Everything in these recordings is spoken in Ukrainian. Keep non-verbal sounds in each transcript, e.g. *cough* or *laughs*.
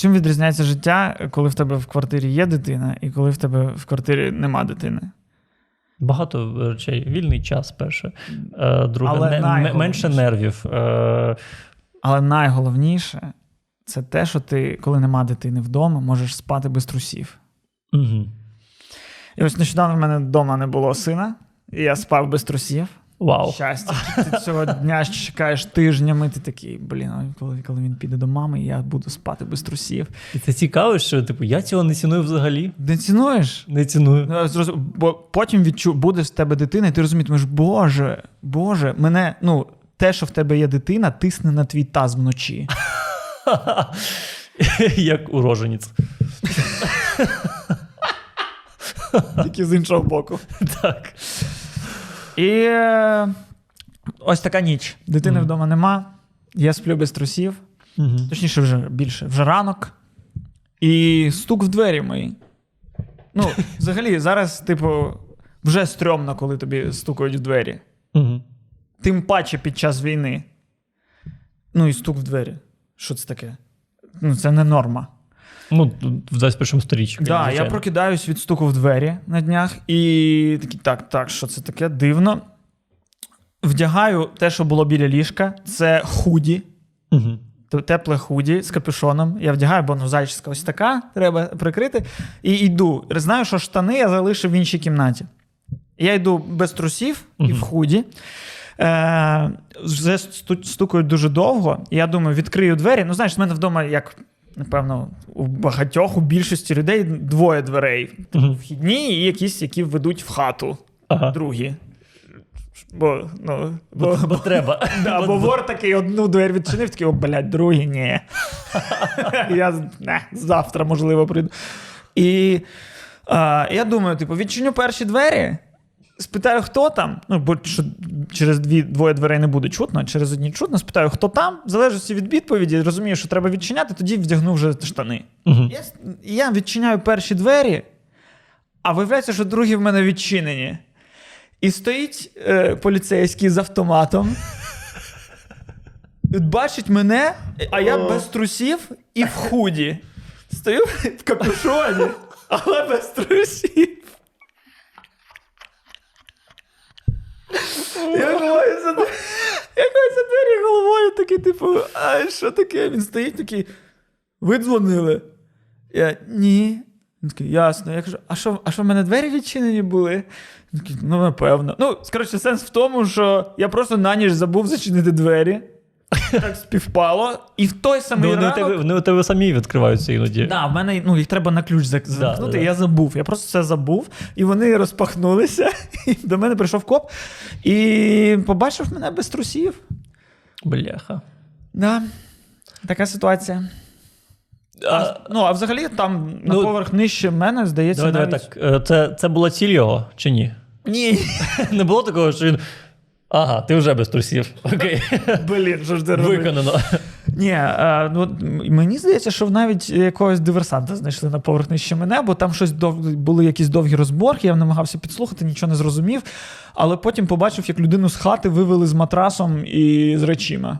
Чим відрізняється життя, коли в тебе в квартирі є дитина, і коли в тебе в квартирі нема дитини? Багато речей. Вільний час, перше. Е, Друге, Але не- найголовніше. менше нервів. Е, Але найголовніше це те, що ти, коли нема дитини вдома, можеш спати без трусів. угу. І ось нещодавно в мене вдома не було сина, і я спав без трусів. Вау. Щастя. Ти цього дня чекаєш тижнями, ти такий, блін, коли, коли він піде до мами, я буду спати без трусів. І це цікаво, що типу, я цього не ціную взагалі. Не цінуєш? Не ціную. Ну, зроз- Бо потім відчу, буде з тебе дитина, і ти розумієш, Боже, Боже, мене, ну, те, що в тебе є дитина, тисне на твій таз вночі. *laughs* Як уроженець. Тільки з іншого боку. *laughs* Так. І е, ось така ніч. Дитини Мгм. вдома нема. Я сплю без трусів. Угу. Точніше, вже більше. Вже ранок. І стук в двері мої. Ну, *laughs* взагалі, зараз, типу, вже стрьомно, коли тобі стукають в двері. Угу. Тим паче під час війни. Ну і стук в двері. Що це таке? Ну, це не норма. Ну, в 21 сторіччі. Так, да, я прокидаюсь від стуку в двері на днях, і такий, так, так, що це таке? Дивно. Вдягаю те, що було біля ліжка, це худі. Т- Тепле худі з капюшоном. Я вдягаю, бо ну зачіска ось така, треба прикрити. І йду. Знаю, що штани я залишив в іншій кімнаті. Я йду без трусів і в худі. Е, вже сту- стукають дуже довго. Я думаю, відкрию двері. Ну, знаєш, в мене вдома, як напевно, у багатьох, у більшості людей двоє дверей. Мгм. Вхідні і якісь, які ведуть в хату. Ага. Другі. Бо, ну, Бо, бо треба. Да, бо вор такий одну двері відчинив, такий, о, блядь, другі, ні. *laughs* я не, завтра, можливо, прийду. І а, я думаю, типу, відчиню перші двері, спитаю, хто там. Ну, бо що через дві, двоє дверей не буде чутно, через одні чутно, спитаю, хто там, в залежності від відповіді, розумію, що треба відчиняти, тоді вдягну вже штани. Мгм. Я, я відчиняю перші двері, а виявляється, що другі в мене відчинені. І стоїть е, поліцейський з автоматом. Бачить мене, а я без трусів і в худі. Стою в капюшоні, але без трусів. Я ховаю за, дв- я ховаю за двері головою, такий, типу, а що таке? Він стоїть такий. Ви дзвонили? Я ні. Він такий, ясно. Я кажу, а що, а що в мене двері відчинені були? Він такий, ну, напевно. Ну, коротше, сенс в тому, що я просто на ніч забув зачинити двері. Так співпало. І в той Ну, самий вони, у ранок... тебе, вони у тебе самі відкриваються іноді. Да, в мене ну, їх треба на ключ зак- замкнути. да. Я забув. Я просто це забув. І вони розпахнулися. *laughs* І до мене прийшов коп і побачив мене без трусів. Бляха. Да, така ситуація. А, ну, а взагалі, там на Ну, поверх нижче мене, здається, Давай, давай так. е, Це, це була ціль його чи ні? Ні. *laughs* Не було такого, що він. Ага, ти вже без трусів. Окей. Блін, що ж ти робиш? Виконано. Ні, а, ну, мені здається, що навіть якогось диверсанта знайшли на поверх нижче мене, бо там щось дов... були якісь довгі розборки, я намагався підслухати, нічого не зрозумів. Але потру побачив, як людину з хати вивели з матрасом і з речима.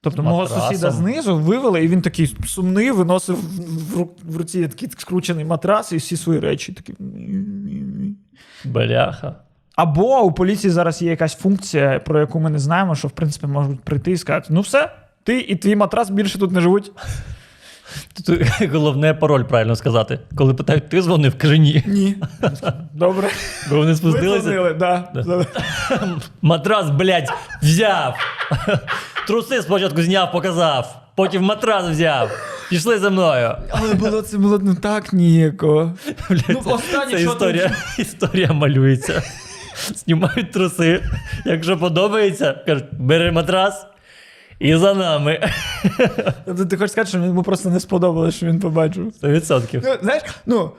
Тобто мого сусіда знизу вивели, і він такий сумний, виносив в, в руці такий скручений матрас і всі свої речі. Такі... Бляха. Або у поліції зараз є якась функція, про яку ми не знаємо, що в принципі можуть прийти і сказати: ну все, ти і твій матрас більше тут не живуть. Тут головне пароль правильно сказати. Коли питають, ти дзвонив, кажи ні. Ні. Добре. Бо вони спустилися. дзвонили, да. Матрас, блядь, взяв. Труси спочатку зняв, показав. Потім матрас взяв. Пішли за мною. Але було це було ну так ніяко. Блядь, Ну, це- останнє, це що історія, історія малюється. Знімають труси. Якщо подобається, кажуть, бери матрас і за нами. Ти, Ти хочеш сказати, що йому просто не сподобалось, що він побачив. 100%. Ну, знаєш, ну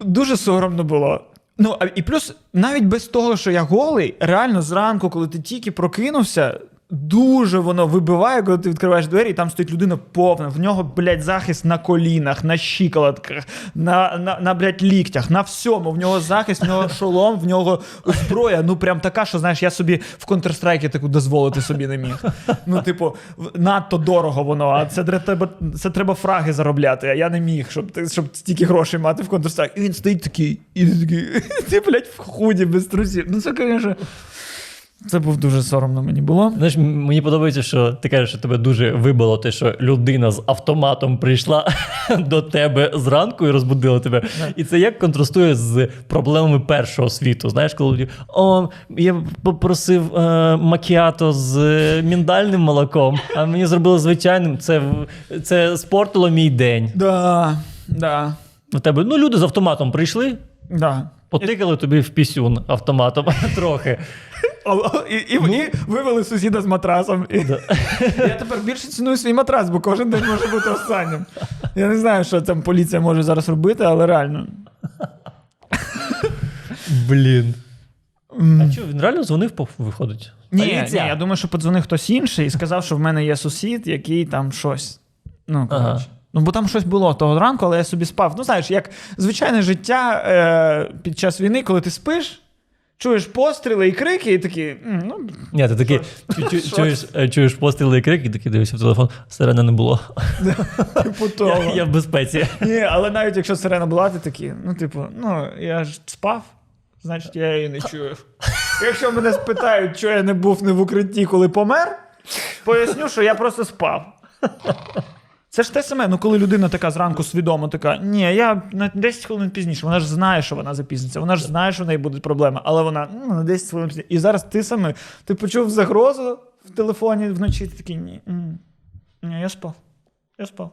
дуже соромно було. Ну, а і плюс, навіть без того, що я голий, реально зранку, коли ти тільки прокинувся, дуже воно вибиває, коли ти відкриваєш двері, і там стоїть людина повна. В нього, блядь, захист на колінах, на щиколотках, на, на, на блядь, ліктях, на всьому. В нього захист, в нього *laughs* шолом, в нього зброя. Ну прям така, що знаєш, я собі в Counter-Strike таку дозволити собі не міг. Ну, типу, надто дорого воно, а це треба, це треба фраги заробляти. А я не міг, щоб, щоб стільки грошей мати в Counter-Strike. І він стоїть такий, і такий, *laughs* ти, блядь, в худі без трусів. Ну, це, звісно. Це був дуже соромно мені було. Знаєш, мені подобається, що ти кажеш, що тебе дуже вибило те, що людина з автоматом прийшла *laughs* до тебе зранку і розбудила тебе. І це як контрастує з проблемами першого світу. Знаєш, коли люди, о, я попросив е, макіато з е, міндальним молоком, а мені зробили звичайним. Це, це спортило мій день. Да, да, У тебе ну люди з автоматом прийшли. да. Потикали тобі в пісюн автоматом *laughs* трохи. *laughs* І, і, і вивели сусіда з матрасом. І... *laughs* Я тепер більше ціную свій матрас, бо кожен день може бути останнім. Я не знаю, що там поліція може зараз робити, але реально. Блін. А що, він реально дзвонив, виходить? Ні, ні, я думаю, що подзвонив хтось інший і сказав, що в мене є сусід, який там щось. Ну, Ага. Ну, бо там щось було того ранку, але я собі спав. Ну, знаєш, як звичайне життя е, під час війни, коли ти спиш, чуєш постріли і крики, і такі. Ну, Ні, ти такий чу- чу- чуєш, е, чуєш постріли і крик, і такий дивишся в телефон, сирени не було. *laughs* типу того. Я, я в безпеці. Ні, але навіть якщо сирена була, ти такі, ну, типу, ну, я ж спав, значить я її не чую. Якщо мене спитають, що я не був не в укритті, коли помер, поясню, що я просто спав. Це ж те саме, ну коли людина така зранку свідомо така, ні, я на 10 хвилин пізніше, вона ж знає, що вона запізниться, вона ж знає, що в неї будуть проблеми, але вона ну, на 10 хвилин пізніше. І зараз ти саме, ти почув загрозу в телефоні вночі, ти такий, ні, ні, я спав. Я спав.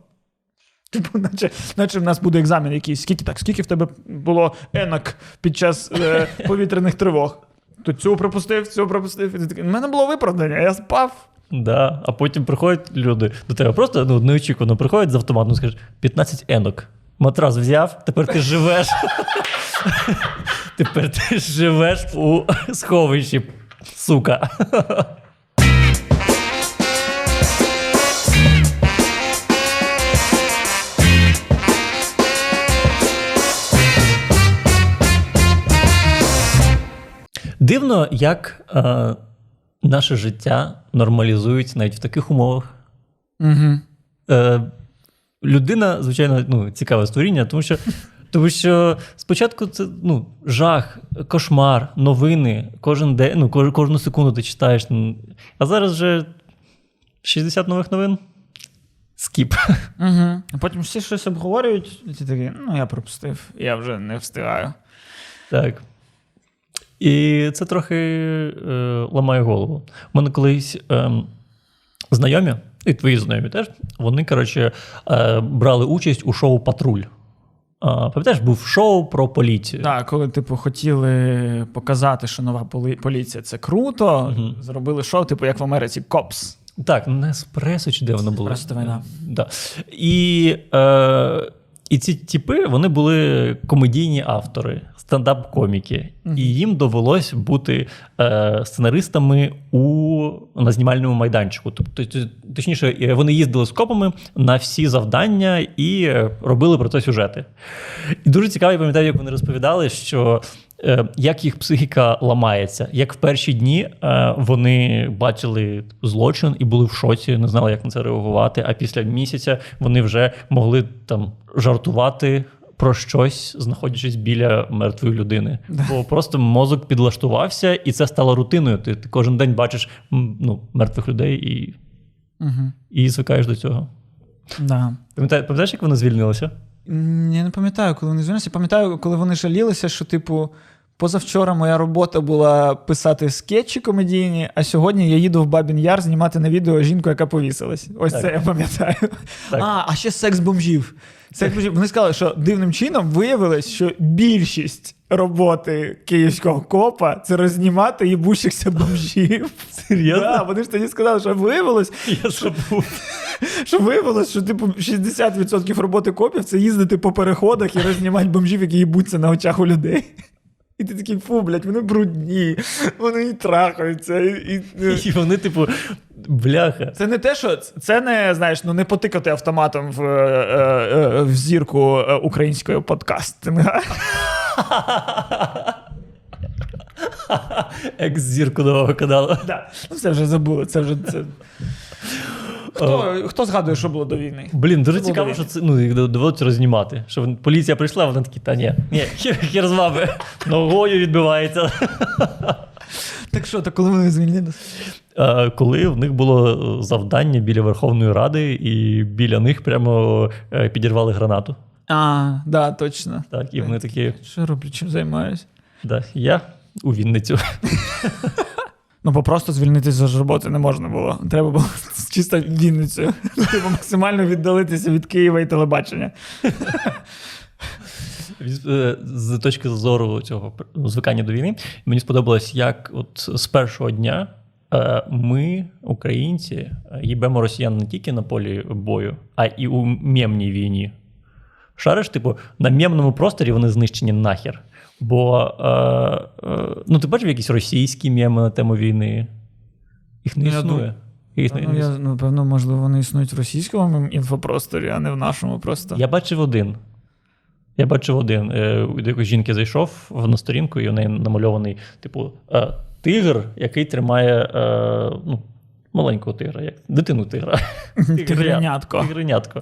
Типу, наче, наче в нас буде екзамен якийсь. Скільки так? Скільки в тебе було енок під час е, повітряних тривог? То цю пропустив, цю пропустив. У мене було виправдання, я спав. Да. А потім приходять люди до тебе просто ну, неочікувано приходять з автоматом, скажуть 15 енок. Матрас взяв, тепер ти живеш. *laughs* Тепер ти живеш у сховищі, сука. Дивно, як е, наше життя нормалізується навіть в таких умовах. Угу. Е, людина, звичайно, ну, цікаве створіння, тому що, *laughs* тому що спочатку це ну, жах, кошмар, новини, кожен день, ну, кож, кожну секунду ти читаєш. ну, А зараз вже 60 нових новин. Скіп. *laughs* Угу. А потім всі щось обговорюють, і ти такий, ну я пропустив, я вже не встигаю. Так. І це трохи е, ламає голову. У мене колись ем, знайомі, і твої знайомі теж, вони, коротше, е, брали участь у шоу Патруль. А, пам'ятаєш, був шоу про поліцію. Так, коли, типу, хотіли показати, що нова поли- поліція це круто, Мгм. зробили шоу, типу, як в Америці, Копс. Так, на Еспресо чи де воно було? Еспресо ТВ, да. Да. І, е, і ці типи вони були комедійні автори, стендап-коміки. Мгм. І їм довелось бути е, сценаристами у, на знімальному майданчику. Тобто, точніше, вони їздили з копами на всі завдання і е, робили про це сюжети. І дуже цікаво, я пам'ятаю, як вони розповідали, що як їх психіка ламається, як в перші дні е, вони бачили злочин і були в шоці, не знали, як на це реагувати. А після місяця вони вже могли там жартувати. Про щось, знаходячись біля мертвої людини, бо просто мозок підлаштувався, і це стало рутиною. Ти, ти кожен день бачиш ну, мертвих людей і, Угу. і звикаєш до цього. Да. Пам'ятаєш, пам'ятаєш, як вони звільнилися? Я не пам'ятаю, коли вони звільнилися. Пам'ятаю, коли вони жалілися, що, типу, позавчора моя робота була писати скетчі комедійні, а сьогодні я їду в Бабін Яр знімати на відео жінку, яка повісилась. Ось Так. це я пам'ятаю. Так. А, а ще секс бомжів. Секс бомжів. Вони сказали, що дивним чином виявилось, що більшість роботи київського копа це рознімати їбущихся бомжів. Серйозно? Да, вони ж тоді сказали, що виявилось, Я забув. *laughs* що виявилось, що типу 60% роботи копів це їздити по переходах і рознімати бомжів, які їбуться на очах у людей. І ти такий, фу, блядь, вони брудні, вони і трахаються. І, і... І вони, типу, бляха. Це не те, що це не знаєш, ну не потикати автоматом в, е, е, в зірку е, української подкастинга. Екс-зірку нового каналу. Да. Ну, це вже забули. Це вже це. Хто, хто згадує, що було до війни? Блін, дуже цікаво, що це ну, їх доводиться рознімати. Що поліція прийшла, вона такі, та ні, ні, хер, хер з вами, ногою відбивається. Так що, то коли вони звільнилися? Е, Коли в них було е, завдання біля Верховної Ради, і біля них прямо е, підірвали гранату. А, да, точно. Так, і вони такі, Що роблю, чим займаюся? да, я у Вінницю. *laughs* Ну, бо просто звільнитися з роботи не можна було. Треба було чисто Вінницею. *laughs* Типу максимально віддалитися від Києва і телебачення. Е, З точки зору цього звикання до війни, мені сподобалось, як от з першого дня е, ми, українці, їбемо росіян не тільки на полі бою, а і у мємній війні. Шариш, типу, на мємному просторі вони знищені нахер. Бо е, е, ну, ти бачив якісь російські мєми на тему війни? Їх не Ну, існує. Їх не- Ну, я, ну, певно, можливо, вони існують в російському інфопросторі, а не в нашому просто. Я бачив один. Я бачив один. Е, До якоїсь жінки зайшов в- на сторінку, і у неї намальований, типу, е, тигр, який тримає е, ну, маленького тигра, як дитину тигра. Тигренятко. Тигренятко.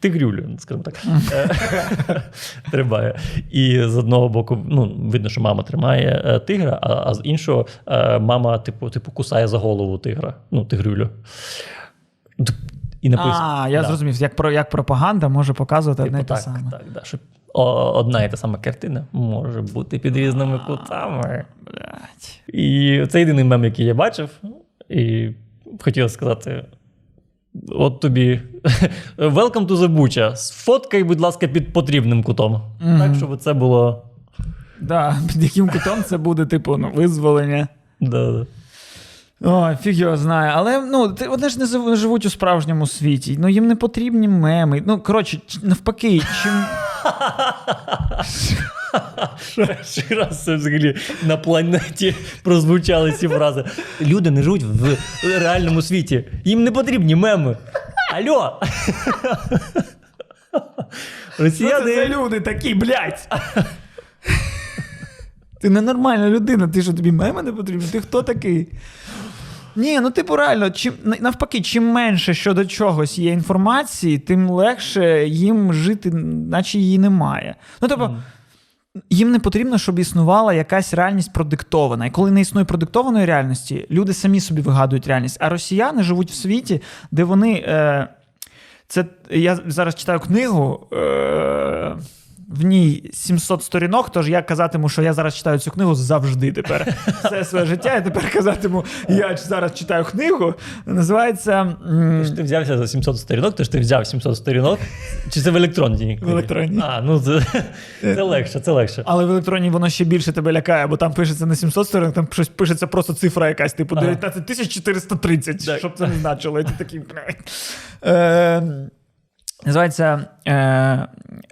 Тигрюлю, скажімо так. Е, *laughs* Тримає. І з одного боку, ну, видно, що мама тримає е, тигра, а, а з іншого е, мама, типу, типу, кусає за голову тигра, ну, тигрюлю. І написано. А, я Да. зрозумів, як, про, як пропаганда може показувати одне і Типу, те так, саме. так, да, що о- одна і та сама картина може бути під різними кутами. І це єдиний мем, який я бачив, і хотів сказати: от тобі *laughs* welcome to the Bucha. Сфоткай, будь ласка, під потрібним кутом. Так, щоб це було. Да, під яким кутом це буде, типу, ну, визволення. Да, да. Ой, фіг його знає. Але ну, вони ж не живуть у справжньому світі. Ну, їм не потрібні меми. Ну, коротше, навпаки, чим. *laughs* Перший раз це взагалі на планеті прозвучали ці фрази. Люди не живуть в реальному світі. Їм не потрібні меми. Алло! Це Росіяни. за люди такі, блядь? Ти ненормальна людина, ти що тобі меми не потрібні? Ти хто такий? Ні, ну типу реально, чим навпаки, чим менше щодо чогось є інформації, тим легше їм жити, наче її немає. Ну, тобто, їм не потрібно, щоб існувала якась реальність продиктована. І коли не існує продиктованої реальності, люди самі собі вигадують реальність. А росіяни живуть в світі, де вони. Е, це я зараз читаю книгу. Е, в ній 700 сторінок, тож я казатиму, що я зараз читаю цю книгу завжди тепер. *laughs* Все своє життя. Я тепер казатиму, я зараз читаю книгу. Називається м, Ти взявся за 700 сторінок, ти ж ти взяв 700 сторінок. Чи це в електронній? книгі? В електронній. А, ну це, це легше, це легше. Але в електронній воно ще більше тебе лякає, бо там пишеться не 700 сторінок, там щось пишеться просто цифра якась, типу Ага. 19430, Так. щоб це не значило. І ти такий. *laughs* Е, називається е,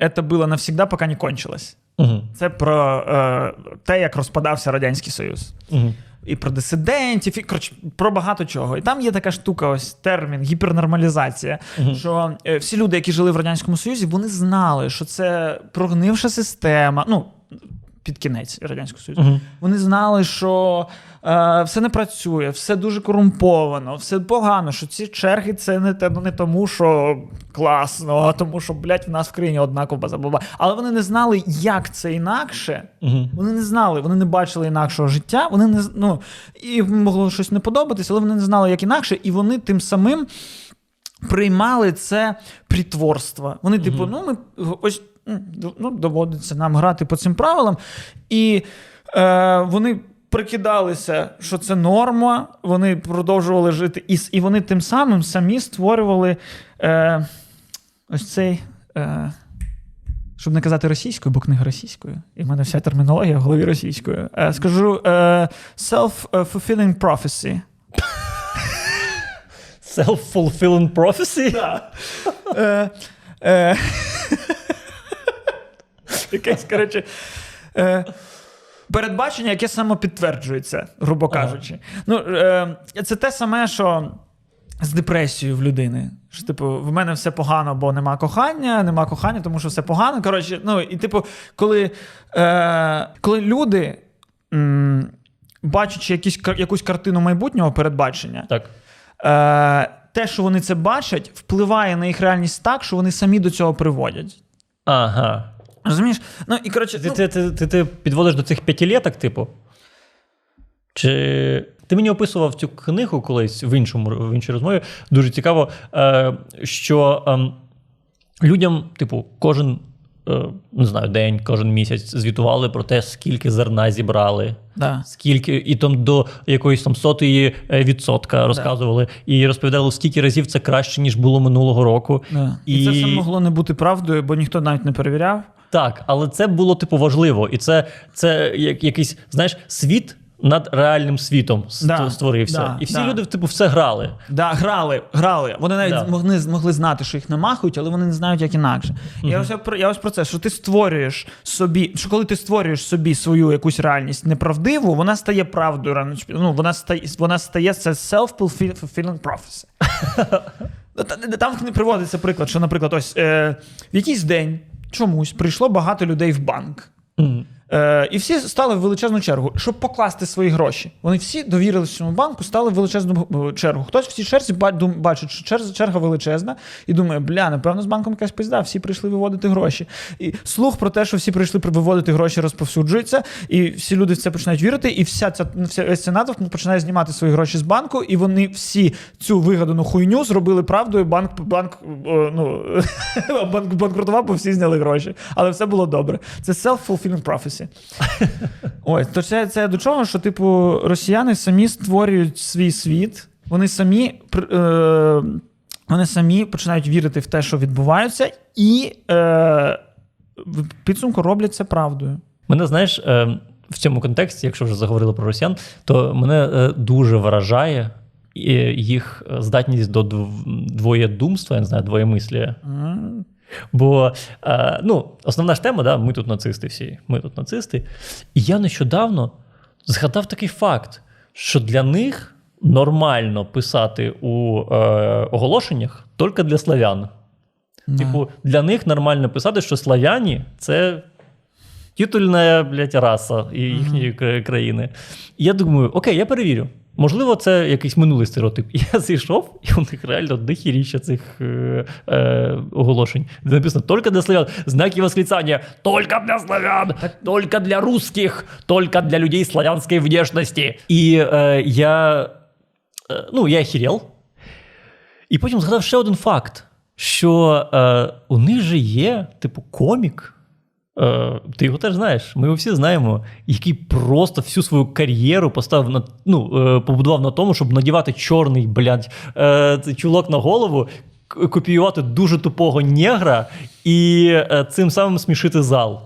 «Это было навсегда, пока не кончилось. Угу. Це про е, те, як розпадався Радянський Союз. Угу. І про дисидентів, і коротше, про багато чого. І там є така штука, ось термін гіпернормалізація. Мгм. Що е, всі люди, які жили в Радянському Союзі, вони знали, що це прогнивша система. Ну, під кінець Радянського Союзу. Угу. Вони знали, що все не працює, все дуже корумповано, все погано, що ці черги це не, те, ну, не тому, що класно, а тому, що, блядь, в нас в країні одна ковбаса була. Але вони не знали, як це інакше. Угу. Вони не знали, вони не бачили інакшого життя. Вони не ну, і могло щось не подобатися, але вони не знали, як інакше, і вони тим самим приймали це притворство. Вони, типу, ну ми ось ну, доводиться нам грати по цим правилам. І е, вони прикидалися, що це норма, вони продовжували жити, і, і вони тим самим самі створювали е, ось цей. Е, щоб не казати російською, бо книга російською, і в мене вся термінологія в голові російською. Е, скажу е, self-fulfilling prophecy. *laughs* Self-fulfilling prophecy? Е, е, *laughs* Якесь, коротше. Е, передбачення, яке самопідтверджується, грубо кажучи. Ну, е, це те саме, що з депресією в людини. Що, типу, в мене все погано, бо нема кохання, нема кохання, тому що все погано. Коротше, ну, і, типу, коли, е, коли люди, м, бачачи якісь, якусь картину майбутнього передбачення, Так. е, те, що вони це бачать, впливає на їх реальність так, що вони самі до цього приводять. Ага. Розумієш? Ну, і, коротше, Ти, ну, ти, ти, ти, ти підводиш до цих п'ятилеток, типу? Чи ти мені описував цю книгу колись в іншому в іншій розмові? Дуже цікаво, е, що е, людям, типу, кожен е, не знаю, день, кожен місяць звітували про те, скільки зерна зібрали. да. Скільки і там до якоїсь там сотої е, відсотка розказували, і розповідали, скільки разів це краще, ніж було минулого року. Да. І... І- це все могло не бути правдою, бо ніхто навіть не перевіряв. Так, але це було типу важливо, і це, це як, якийсь, знаєш, світ над реальним світом Да, створився. да, і всі да. люди, типу, все грали. Да, грали, грали. Вони навіть Да. могли, могли знати, що їх намахують, але вони не знають, як інакше. Я, ось, я ось про це, що ти створюєш собі, що коли ти створюєш собі свою якусь реальність неправдиву, вона стає правдою рано чи. Ну, вона стає, вона стає це self-fulfilling prophecy. *laughs* Там не приводиться приклад, що, наприклад, ось е, в якийсь день чомусь прийшло багато людей в банк. Мгм. Е, і всі стали в величезну чергу, щоб покласти свої гроші. Вони всі довірилися цьому банку, стали в величезну чергу. Хтось в цій черзі ба- бачить, що черга величезна, і думає, бля, напевно, з банком якась пизда, всі прийшли виводити гроші. І слух про те, що всі прийшли виводити гроші, розповсюджується, і всі люди в це починають вірити, і вся ця вся весь цей натовп починає знімати свої гроші з банку, і вони всі цю вигадану хуйню зробили правдою. Банк банк е, ну, *laughs* банк банкрутував, бо всі зняли гроші. Але все було добре. Це self-fulfilling prophecy. Ось, то це, це до чого, що, типу, росіяни самі створюють свій світ, вони самі. Е, вони самі починають вірити в те, що відбувається, і е, в підсумку роблять це правдою. Мене, знаєш, е, в цьому контексті, якщо вже заговорили про росіян, то мене е, дуже вражає е, їх здатність до двоєдумства, я не знаю, двоємислія. М. Бо е, ну, основна ж тема, да, ми тут нацисти всі, ми тут нацисти. І я нещодавно згадав такий факт, що для них нормально писати у е, оголошеннях тільки для славян. Да. Типу, для них нормально писати, що славяні це титульна блядь, раса їхньої кра- країни. І я думаю, окей, я перевірю. Можливо, це якийсь минулий стереотип. *laughs* Я зайшов, і у них реально дохіріща цих е, е, оголошень. Де написано тільки для славян. Знаки восклицання тільки для славян, тільки для русських, тільки для людей славянської внешності. І е, я, е, ну, я охерел. І потім згадав ще один факт: що е, у них же є, типу, комік. Е, ти його теж знаєш, ми його всі знаємо, який просто всю свою кар'єру поставив на ну, е, побудував на тому, щоб надівати чорний, блядь, е, чулок на голову, копіювати дуже тупого негра і цим самим смішити зал.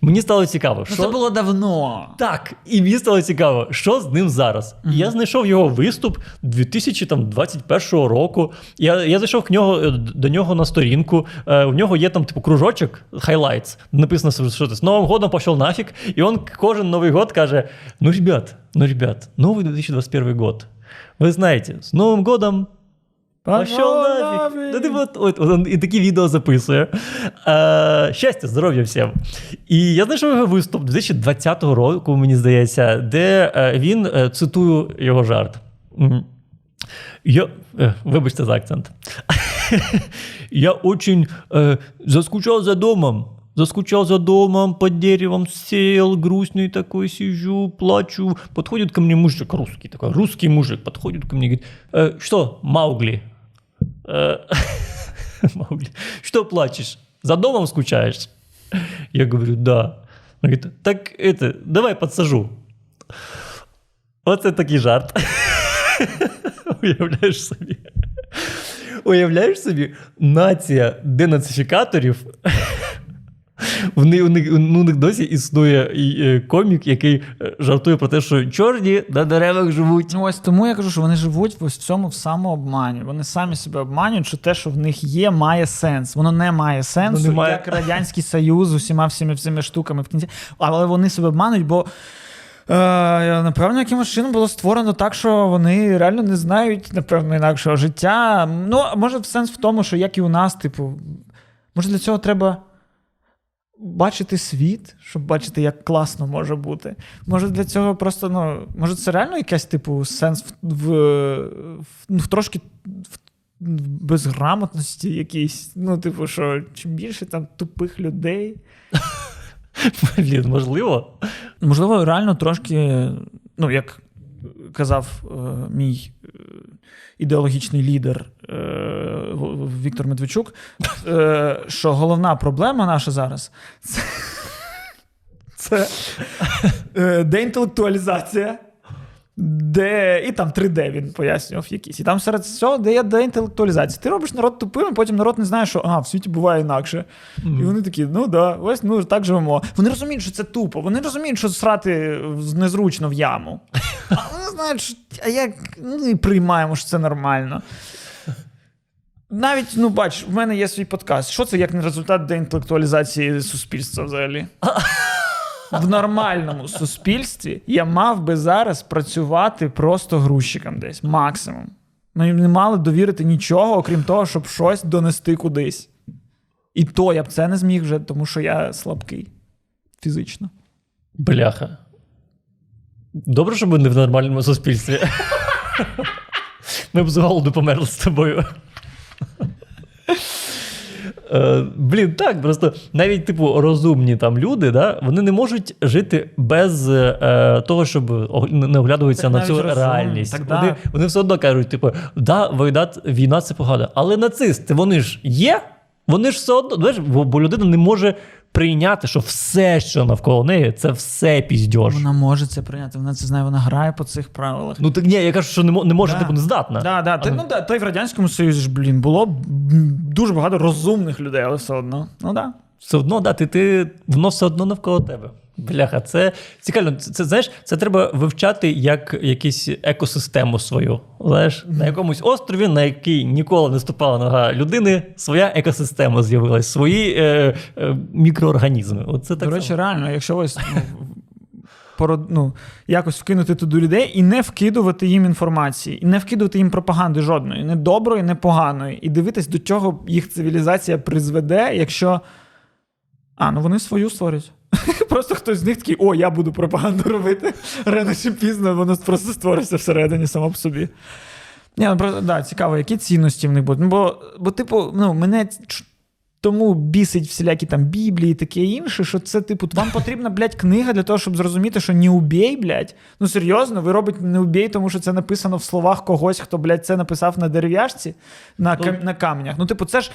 Мені стало цікаво, Ну, що це було давно. так, і мені стало цікаво, що з ним зараз. І Я знайшов його виступ 2021 року. Я, я зайшов к нього, е, до нього на сторінку. Е, у нього є там типу кружочок, highlights. Написано, що це з Новим годом пішов нафіг. І він кожен Новий год каже: Ну, ребят, ну, ребят, новий 2021 год. Ви знаєте, з Новим годом Пошел нафиг. Ну, типу, от, от, от, він і такі відео записує. Е, щастя, здоров'я всім. І я знайшов його виступ 2020 року, мені здається, де е, він е, цитую його жарт. М. Я, е, вибачте за акцент. *laughs* Я очень э, заскучал за домом. Заскучал за домом, под деревом сел, грустный такой сижу, плачу. Подходит ко мне мужик, русский такой, русский мужик, подходит ко мне и говорит, «Э, что, Маугли? Э, *laughs* Маугли, что плачешь? За домом скучаешь? Я говорю, да. Он говорит, так это, давай подсажу. Оце такий жарт. *laughs* Уявляєш собі. Уявляєш собі, нація денацифікаторів У них, у них, у них досі існує е, комік, який е, жартує про те, що чорні на деревах живуть. Ну ось тому я кажу, що вони живуть в ось цьому в самообмані. Вони самі себе обманюють, що те, що в них є, має сенс. Воно не має сенсу, Ну, немає. як Радянський Союз з усіма всіми цими штуками в кінці. Але вони себе обманують, бо. Е, напевно, якимось чином було створено так, що вони реально не знають, напевно, інакшого життя. Ну, може, сенс в тому, що як і у нас, типу, може, для цього треба бачити світ, щоб бачити, як класно може бути. Може, для цього просто, ну, може, це реально якийсь, типу, сенс в, в, в, ну, в трошки в, в безграмотності якійсь. Ну, типу, що чим більше там тупих людей. Блін, можливо. Можливо, реально трошки, ну, як казав е, мій е, ідеологічний лідер е, Віктор Медведчук, е, що головна проблема наша зараз це, це е, деінтелектуалізація. Де і там 3D він пояснював якісь. І там серед цього де є деінтелектуалізація. Ти робиш народ тупим, і потім народ не знає, що ага, в світі буває інакше. І вони такі, ну да, ось ну так живемо. Вони розуміють, що це тупо. Вони розуміють, що срати незручно в яму. А вони знають, що а як ну, і приймаємо, що це нормально. Навіть, ну бач, в мене є свій подкаст. Що це як не результат деінтелектуалізації суспільства взагалі? *laughs* В нормальному суспільстві я мав би зараз працювати просто грузчиком десь, максимум. Мені не мали довірити нічого, окрім того, щоб щось донести кудись. І то я б це не зміг вже, тому що я слабкий фізично. Бляха. Добре, що ми не в нормальному суспільстві. Ми б з голоду померли з тобою. Е, Блін, так, просто навіть, типу, розумні там люди, да, вони не можуть жити без е, того, щоб не оглядуватися Так на цю розумні, реальність. так вони, да. вони все одно кажуть, типу, да, війна, війна це погано. Але нацисти, вони ж є, вони ж все одно, знаєш, бо, бо людина не може прийняти, що все, що навколо неї, це все піздьош. Вона може це прийняти, вона це знає, вона грає по цих правилах. Ну так ні, я кажу, що не, мо- не може, Да. типу, не здатна. Да, да. ти, ну, да, та й в Радянському Союзі ж, блін, було б дуже багато розумних людей, але все одно. Ну да. Все одно, да, ти, ти, воно все одно навколо тебе. Бляха, це цікаво. Це, це знаєш, це треба вивчати як якусь екосистему свою. Знаєш, на якомусь острові, на який ніколи не ступала нога людини, своя екосистема з'явилась, свої е, е, мікроорганізми. Оце так До речі, само. реально, якщо ось ну, ну, якось вкинути туди людей і не вкидувати їм інформації, і не вкидувати їм пропаганди жодної, не доброї, не поганої, і дивитись, до чого їх цивілізація призведе, якщо. А, ну вони свою створять. *laughs* Просто хтось з них такий, о, я буду пропаганду робити. *laughs* Рано чи пізно воно просто створиться всередині само по собі. Ні, ну просто да, цікаво, які цінності в них будуть. Ну, бо, бо, типу, ну, мене тому бісить всілякі там біблії і таке інше, що це, типу, вам потрібна, блядь, книга для того, щоб зрозуміти, що не убій, блядь. Ну серйозно, ви робите не убій, тому що це написано в словах когось, хто, блядь, це написав на дерев'яшці, на, кам- на каменях. Ну, типу, це ж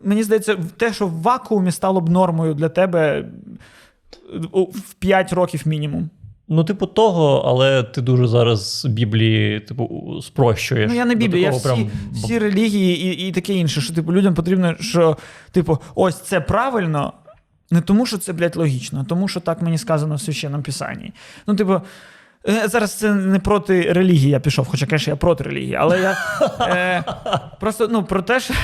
мені здається, те, що в вакуумі стало б нормою для тебе в 5 років мінімум. Ну, типу, того, але ти дуже зараз Біблії, типу, спрощуєш. Ну, я не Біблія, я всі, прям всі релігії і, і таке інше, що типу, людям потрібно, що, типу, ось це правильно, не тому, що це, блядь, логічно, а тому, що так мені сказано в священному писанні. Ну, типу, е, зараз це не проти релігії я пішов, хоча, конечно, я проти релігії, але я е, просто ну, про те, що.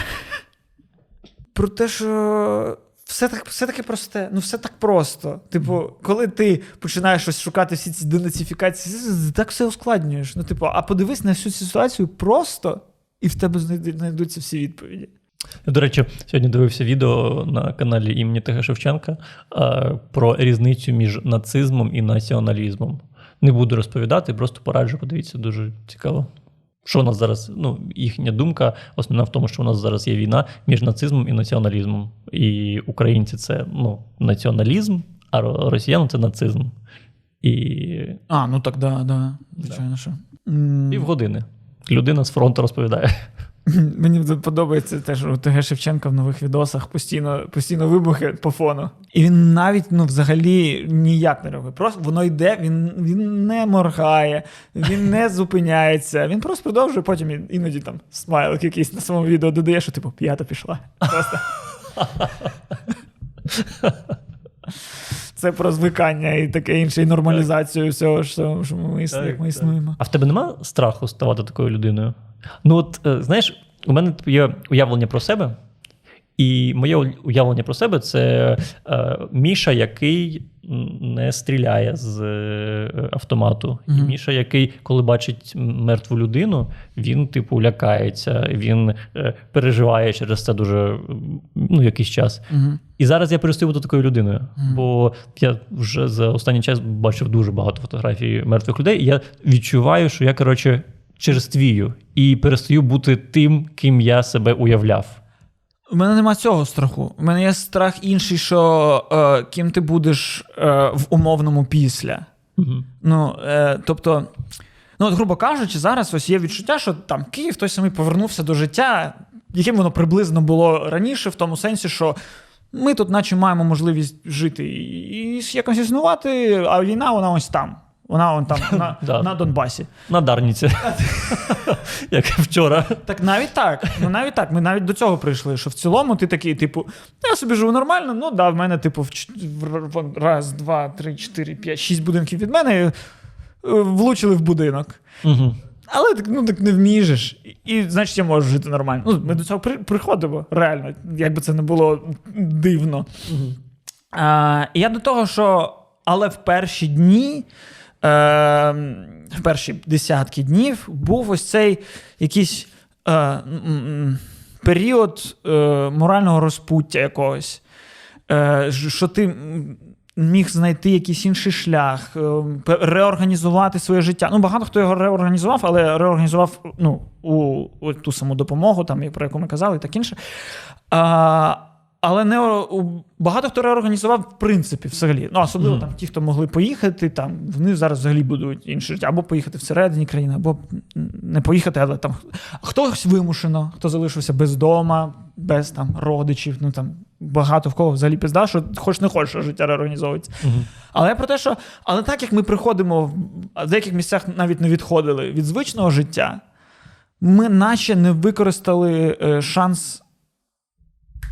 Про те, що. Все так, все таке просте, ну все так просто. Типу, коли ти починаєш щось шукати всі ці денацифікації, так все ускладнюєш. Ну, типу, а подивись на всю ситуацію просто, і в тебе знайду- знайдуться всі відповіді. До речі, сьогодні дивився відео на каналі імені Т.Г. Шевченка про різницю між нацизмом і націоналізмом. Не буду розповідати, просто пораджу, подивіться, дуже цікаво. Що у нас зараз, ну, їхня думка основна в тому, що у нас зараз є війна між нацизмом і націоналізмом. І українці це ну, націоналізм, а ро- росіяни це нацизм. І А, ну так, да, да. Звичайно, що. М, півгодини людина з фронту розповідає. *laughs* Мені подобається те, що ТГ Шевченка в нових відосах постійно, постійно вибухи по фону. І він навіть ну, взагалі ніяк не реагує. Просто воно йде, він, він не моргає, він не *laughs* зупиняється. Він просто продовжує, потім іноді там смайлик якийсь на своєму відео додає, що типу п'ята пішла. Просто. *laughs* Це про звикання і таке інше, і нормалізацію всього, що, що ми, Так, як ми так. існуємо. А в тебе нема страху ставати такою людиною? Ну, от е, знаєш, у мене є уявлення про себе, і моє уявлення про себе це е, Міша, який не стріляє з е, автомату. І Міша, який, коли бачить мертву людину, він, типу, лякається, він е, переживає через це дуже ну, якийсь час. Угу. І зараз я перестаю бути такою людиною, Мгм. бо я вже за останній час бачив дуже багато фотографій мертвих людей, і я відчуваю, що я, коротше, черствію і перестаю бути тим, ким я себе уявляв. У мене нема цього страху. У мене є страх інший, що е, ким ти будеш е, в умовному після. Угу. Ну, е, тобто, ну, от, грубо кажучи, зараз ось є відчуття, що там Київ той самий повернувся до життя, яким воно приблизно було раніше, в тому сенсі, що ми тут, наче, маємо можливість жити і якось існувати, а війна, вона ось там. Вона вон там на, *laughs* Да. на Донбасі. На Дарніці. *laughs* Як вчора. Так навіть так. Ну навіть так. Ми навіть до цього прийшли. Що в цілому ти такий, типу, я собі живу нормально. Ну да, в мене, типу, в раз, два, три, чотири, п'ять, шість будинків від мене е, влучили в будинок. Угу. Але так, ну так не вмієш. І, і, значить, я можу жити нормально. Ну, ми до цього при, приходимо, реально, як би це не було дивно. А, і я до того, що але в перші дні, в перші десятки днів був ось цей якийсь е, період е, морального розпуття якогось. Е, що ти міг знайти якийсь інший шлях, е, реорганізувати своє життя. Ну, багато хто його реорганізував, але реорганізував ну, у, у ту саму допомогу, там, про яку ми казали, і так інше. А, але не у, багато хто реорганізував в принципі взагалі. Ну, особливо Мгм. там ті, хто могли поїхати, там вони зараз взагалі будують інше життя, або поїхати всередині країни, або не поїхати, але там хтось вимушено, хто залишився без дома, без там родичів. Ну там багато в кого взагалі пізда, що хоч не хочеш, що життя реорганізовується. Угу. Але про те, що але так як ми приходимо в в деяких місцях навіть не відходили від звичного життя, ми наче не використали е, шанс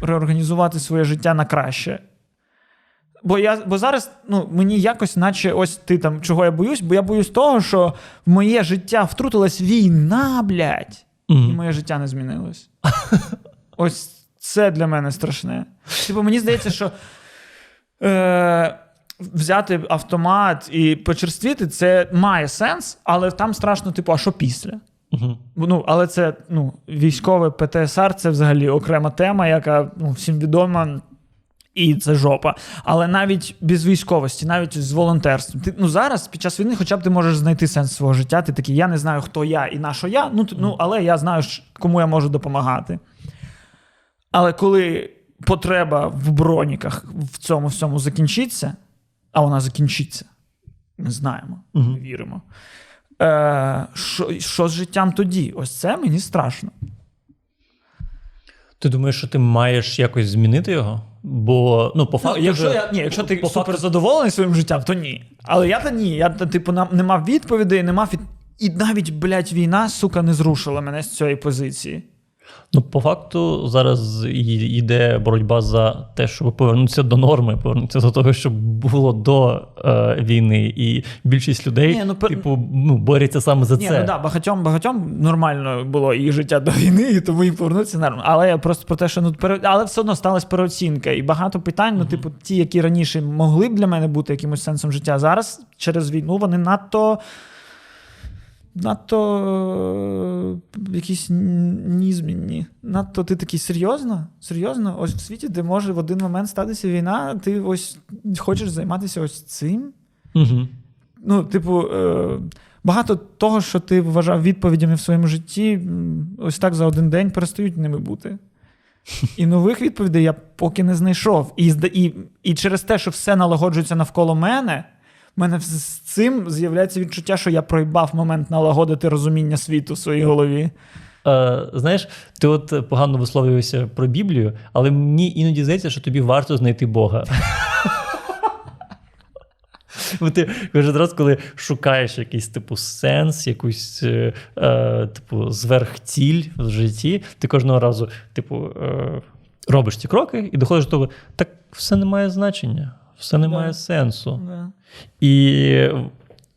реорганізувати своє життя на краще. Бо я бо зараз ну, мені якось, наче ось ти там, чого я боюсь, бо я боюсь того, що в моє життя втрутилась війна, блядь, і моє життя не змінилось. *laughs* Ось це для мене страшне. Типу, мені здається, що е, взяти автомат і почерствіти, це має сенс, але там страшно, типу, а що після? Угу. Ну, але це ну, військове ПТСР це взагалі окрема тема, яка ну, всім відома. І це жопа. Але навіть без військовості, навіть з волонтерством. Ти ну зараз під час війни, хоча б ти можеш знайти сенс свого життя. Ти такий, я не знаю, хто я і на що я. Ну, ну але я знаю, кому я можу допомагати. Але коли потреба в броніках в цьому всьому закінчиться, а вона закінчиться, ми знаємо, ми віримо. Е, що, що з життям тоді? Ось це мені страшно. Ти думаєш, що ти маєш якось змінити його? Бо, ну, по факту. Ну, якщо, я, ні, якщо ти по супер факту- задоволений своїм життям, то ні. Але я то ні. Я типу, не мав відповідей, не мав від... І навіть, блядь, війна, сука, не зрушила мене з цієї позиції. Ну, по факту, зараз йде боротьба за те, щоб повернутися до норми, повернутися до того, що було до е, війни. І більшість людей, Ні, ну, типу, ну, борються саме за Ні, це. ну да, багатьом, багатьом нормально було їх життя до війни, і тому їм повернутися нормально. Але я просто про те, що ну пере... але все одно сталася переоцінка. І багато питань, ну, типу, ті, які раніше могли б для мене бути якимось сенсом життя, зараз через війну вони надто. Надто е, якісь нізмінні. Надто ти такий серйозно? Серйозно? Ось в світі, де може в один момент статися війна, ти ось хочеш займатися ось цим? Угу. Ну, типу, е, багато того, що ти вважав відповідями в своєму житті, ось так за один день перестають ними бути. І нових відповідей я поки не знайшов. І, і, і через те, що все налагоджується навколо мене, мене з цим з'являється відчуття, що я проїбав момент налагодити розуміння світу в своїй голові. Е, знаєш, ти от погано висловлюєшся про Біблію, але мені іноді здається, що тобі варто знайти Бога. Бо ти кожен раз, коли шукаєш якийсь типу сенс, якусь е, е, типу зверхціль в житті, ти кожного разу, типу, е, робиш ці кроки і доходиш до того, так все не має значення, все не Да. має сенсу. Да. І,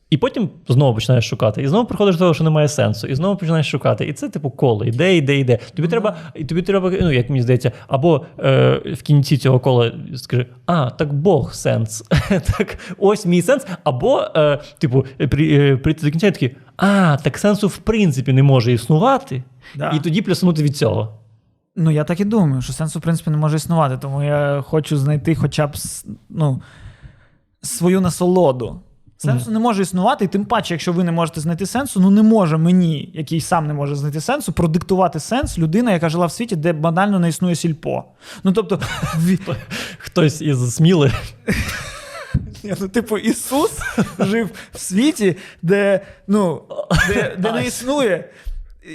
і потім знову починаєш шукати. І знову приходиш до того, що немає сенсу. І знову починаєш шукати. І це, типу, коло, іде, іде, іде. Тобі треба, і тобі треба, ну, як мені здається, або е, в кінці цього кола скажи: а, так Бог сенс. *laughs* так, ось мій сенс. Або, е, типу, при, е, прийти до кінця і такий, а, так сенсу в принципі не може існувати. Да. І тоді пляснути від цього. Ну, я так і думаю, що сенсу, в принципі, не може існувати, тому я хочу знайти хоча б ну, свою насолоду. Сенсу не може існувати, і тим паче, якщо ви не можете знайти сенсу, ну не може мені, який сам не може знайти сенсу, продиктувати сенс людина, яка жила в світі, де банально не існує сільпо. Ну тобто, *laughs* Хтось із Сміли. Ні, ну, типу, Ісус жив в світі, де, ну, де, де не існує.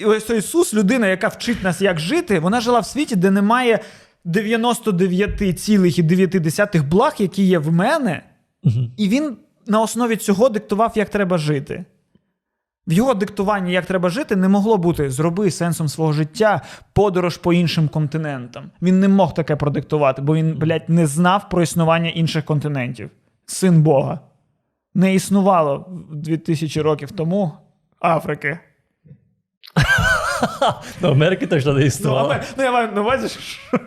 І ось той Ісус, людина, яка вчить нас, як жити, вона жила в світі, де немає 99,9 благ, які є в мене, і він на основі цього диктував, як треба жити. В його диктуванні, як треба жити, не могло бути зроби сенсом свого життя подорож по іншим континентам. Він не мог таке продиктувати, бо він, блядь, не знав про існування інших континентів. Син Бога. Не існувало 2000 років тому Африки. *laughs* Ну, Америки точно не Ну, існувало ну я маю на увазі, що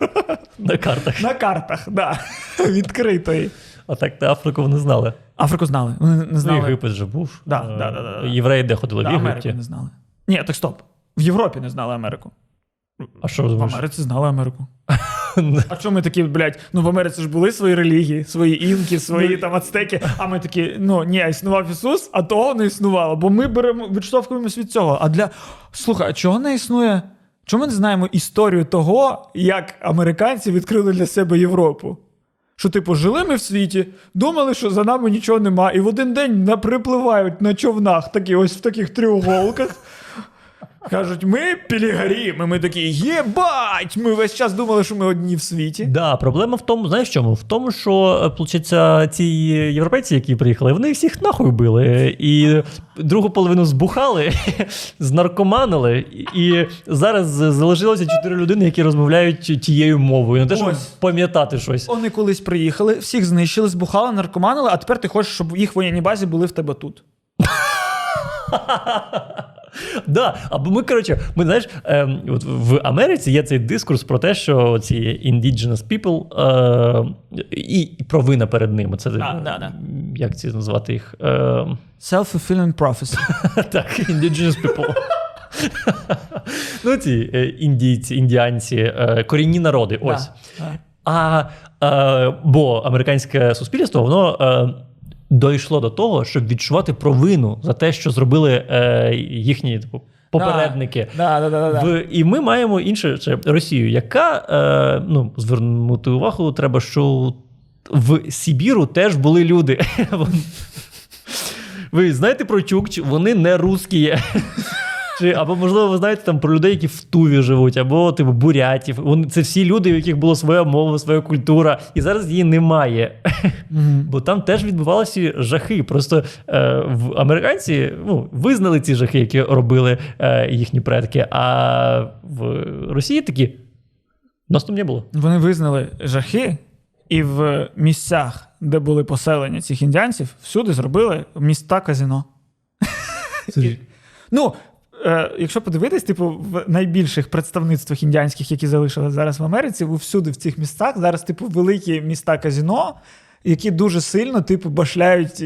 на картах. на картах, да, *laughs* відкритої. А так ти Африку вони знали. Африку знали. Вони не Ну, знали. Єгипет же був. Да, Е, да, да, да. Євреї де ходили в Америку Єгипті. не знали. Ні, так стоп. В Європі не знали Америку. А що В? Америці знали Америку. *laughs* А чому ми такі, блядь, ну в Америці ж були свої релігії, свої інки, свої там ацтеки, а ми такі, ну ні, існував Ісус, а того не існувало. Бо ми беремо, відштовхуємось від цього. А для. Слухай, а чого не існує? Чому ми не знаємо історію того, як американці відкрили для себе Європу? Що, типу, жили ми в світі, думали, що за нами нічого нема, і в один день наприпливають на човнах, такі ось в таких трьохголках. Кажуть, ми пілігаріми. Ми такі, єбать! Ми весь час думали, що ми одні в світі. Да, проблема в тому, знаєш чому? В тому, що, е, получиться, ці європейці, які приїхали, вони всіх нахуй били. І другу половину збухали, *laughs* знаркоманили. І зараз залишилося чотири людини, які розмовляють тією мовою. Не те, щоб Ось. пам'ятати щось. Вони колись приїхали, всіх знищили, збухали, наркоманили, а тепер ти хочеш, щоб їх воєнні базі були в тебе тут. *laughs* Да, або ми, коротше, ми знаєш, ем, от в Америці є цей дискурс про те, що ці indigenous people е, і, провина перед ними. Це Да, да, да. як ці назвати їх? Е, Self-fulfilling prophecy. *laughs* так, indigenous people. ну, ці е, індійці, індіанці, е, корінні народи. Ось. Да, да. А е, бо американське суспільство, воно. Дійшло до того, щоб відчувати провину за те, що зробили е, їхні типу, попередники. Да, да, да, да, да. В, і ми маємо інше це Росію, яка е, ну, звернути увагу, треба, що в Сибіру теж були люди. *laughs* Ви знаєте про чукч, вони не русські. Чи, або, можливо, ви знаєте там про людей, які в Туві живуть, або типу бурятів. Вони, це всі люди, у яких була своя мова, своя культура, і зараз її немає. Бо там теж відбувалися жахи. Просто е, в американці ну, визнали ці жахи, які робили е, їхні предки. А в Росії такі нас там не було. Вони визнали жахи, і в місцях, де були поселення цих індіанців, всюди зробили міста казино. Ну, е, якщо подивитись, типу, в найбільших представництвах індіанських, які залишились зараз в Америці, всюди в цих містах зараз, типу, великі міста казино, які дуже сильно, типу, башляють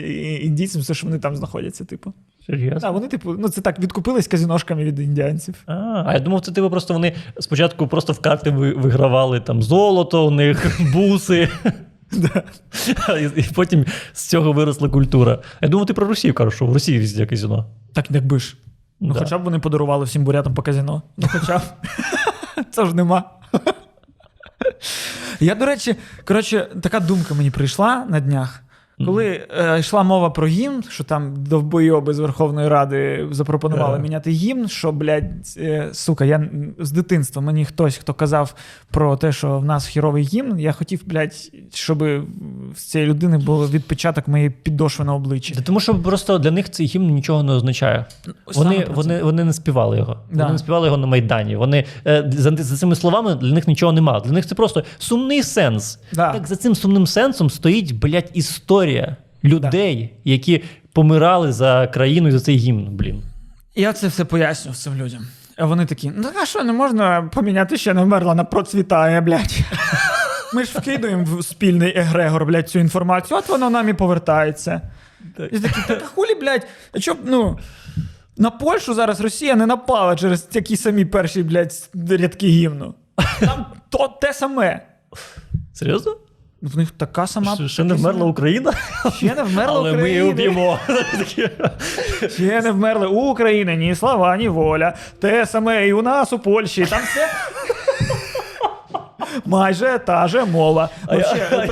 індійцям все, що вони там знаходяться. Типу. Серйозно? А вони, типу, ну це так відкупились казіношками від індіанців. А, а я думав, це типу просто вони спочатку просто в карти вигравали там золото у них, *laughs* буси. І, і потім з цього виросла культура. Я думав, ти про Росію кажеш, що в Росії везде казино. Так якби ж. Ну, Да. хоча б вони подарували всім бурятам по казино. Ну, хоча б. Це ж нема. Я, до речі, коротше, така думка мені прийшла на днях. Коли е, йшла мова про гімн, що там довбойоби з Верховної Ради запропонували Ага. міняти гімн, що, блядь, е, сука, я з дитинства мені хтось, хто казав про те, що в нас хіровий гімн, я хотів, блядь, щоб в цієї людини був відпечаток моєї підошви на обличчі. Та Тому що просто для них цей гімн нічого не означає. Вони, вони, вони не співали його. Да. Вони не співали його на Майдані. Вони е, за, за цими словами для них нічого нема. Для них це просто сумний сенс. Да. Так за цим сумним сенсом стоїть, блядь, історія людей, які помирали за країну і за цей гімн, блін. Я це все пояснював цим людям. А вони такі: ну а що, не можна поміняти ще не вмерла на процвітає, блядь. Ми ж вкидуємо в спільний егрегор, блядь, цю інформацію, от воно нам і повертається. І такі, так а хулі, блядь, а чо б, ну. На Польщу зараз Росія не напала через такі самі перші, блядь, рядки гімну. Там то те саме. Серйозно? В них така сама. Ще- Ще не вмерла. Україна? Ще не вмерла Але ми її Україна. уб'ємо. Ще не вмерли у Україні ні слава, ні воля. Те саме і у нас у Польщі. Там все. Майже та же мова. Вообще,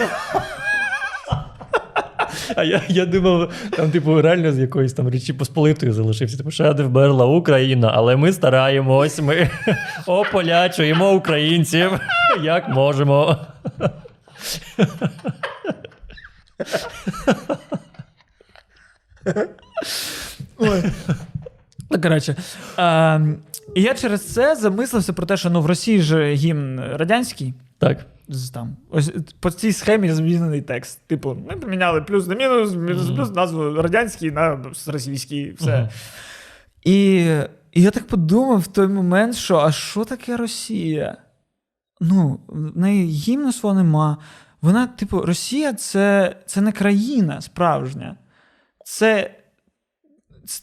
А я, я думав, там, типу, реально з якоїсь там речі Посполитої залишився. Типу, ще не вмерла Україна, але ми стараємось, ми *laughs* ополячуємо українців, як можемо. Ой. Ну, коротше. А, і я через це замислився про те, що ну, в Росії ж гімн радянський. Так. з Там, ось по цій схемі змінений текст. Типу, ми поміняли плюс на мінус, мінус Мгм. плюс назву радянський на російський. Все. Мгм. І, і я так подумав в той момент, що а що таке Росія? Ну, в неї гімну свого нема. Вона, типу, Росія це, це не країна справжня. Це,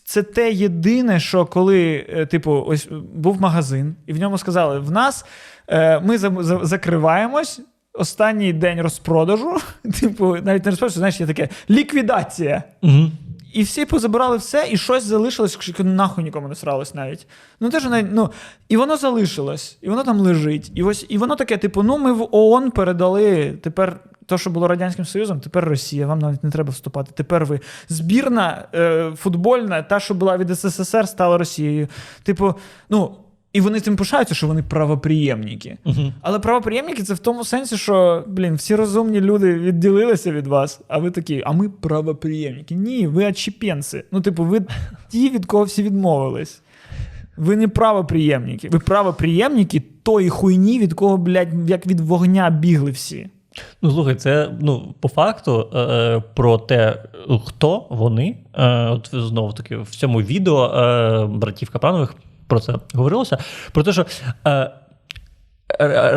це те єдине, що коли, е, типу, ось був магазин, і в ньому сказали: в нас е, ми за, за- закриваємось. Останній день розпродажу, *laughs* типу, навіть не розпродажу, знаєш, є таке ліквідація. Угу. І всі позабирали все, і щось залишилось, що нахуй нікому не сралось навіть. Ну теж навіть, ну, і воно залишилось, і воно там лежить. І ось і воно таке, типу, ну ми в ООН передали тепер. То, що було Радянським Союзом, тепер Росія, вам навіть не треба вступати. Тепер ви. Збірна е, футбольна, та, що була від СССР, стала Росією. Типу, ну, і вони тим пишаються, що вони правоприємники. Угу. Але правоприємники це в тому сенсі, що, блін, всі розумні люди відділилися від вас, а ви такі, а ми правоприємники. Ні, ви отчепенці. Ну, типу, ви ті, від кого всі відмовились. Ви не правоприємники. Ви правоприємники тої хуйні, від кого, блядь, як від вогня бігли всі. Ну, слухай, це ну, по факту е, е, про те, хто вони. Е, от знову таки в цьому відео е, братів Капранових про це говорилося. Про те, що е,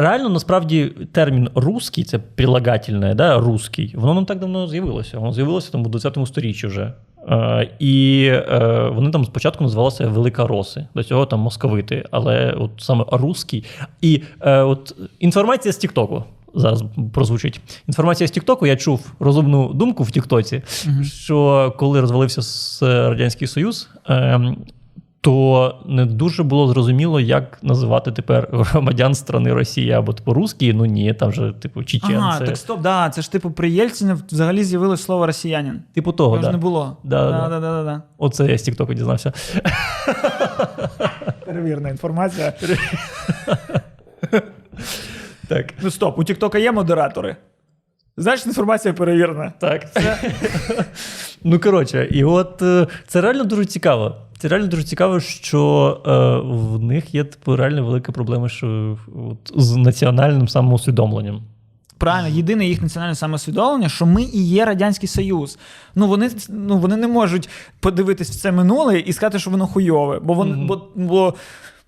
реально насправді термін русський, це прилагательне, да, русський, воно не так давно з'явилося. Воно з'явилося там у 20 сторіччі вже. Е, і е, вони там спочатку називалися Велика Роси, до цього там московити, але от саме русський. І е, от інформація з Тіктоку. Зараз прозвучить. Інформація з Тіктоку. Я чув розумну думку в Тіктоці, що коли розвалився с- Радянський Союз, ем, то не дуже було зрозуміло, як називати тепер *laughs* громадян страни Росія або типу русські. Ну ні, там же типу чеченці. Ага, так стоп, да, це ж типу при Єльцині взагалі з'явилось слово росіянин. Типу того, Його ж не було. Да, да. да, да, да, да. Оце я з Тіктоку дізнався. *laughs* Перевірна інформація. *laughs* Так. Ну стоп, у Тіктока є модератори. Значить, інформація перевірена. Так. Ну, коротше, і от е, це реально дуже цікаво. Це реально дуже цікаво, що е, в них є типу, реально велика проблема що, от, з національним самоусвідомленням. Правильно, єдине їх національне самосвідомлення, що ми і є Радянський Союз. Ну вони, ну, вони не можуть подивитись в це минуле і сказати, що воно хуйове. Бо, вони, Мгм. бо, бо,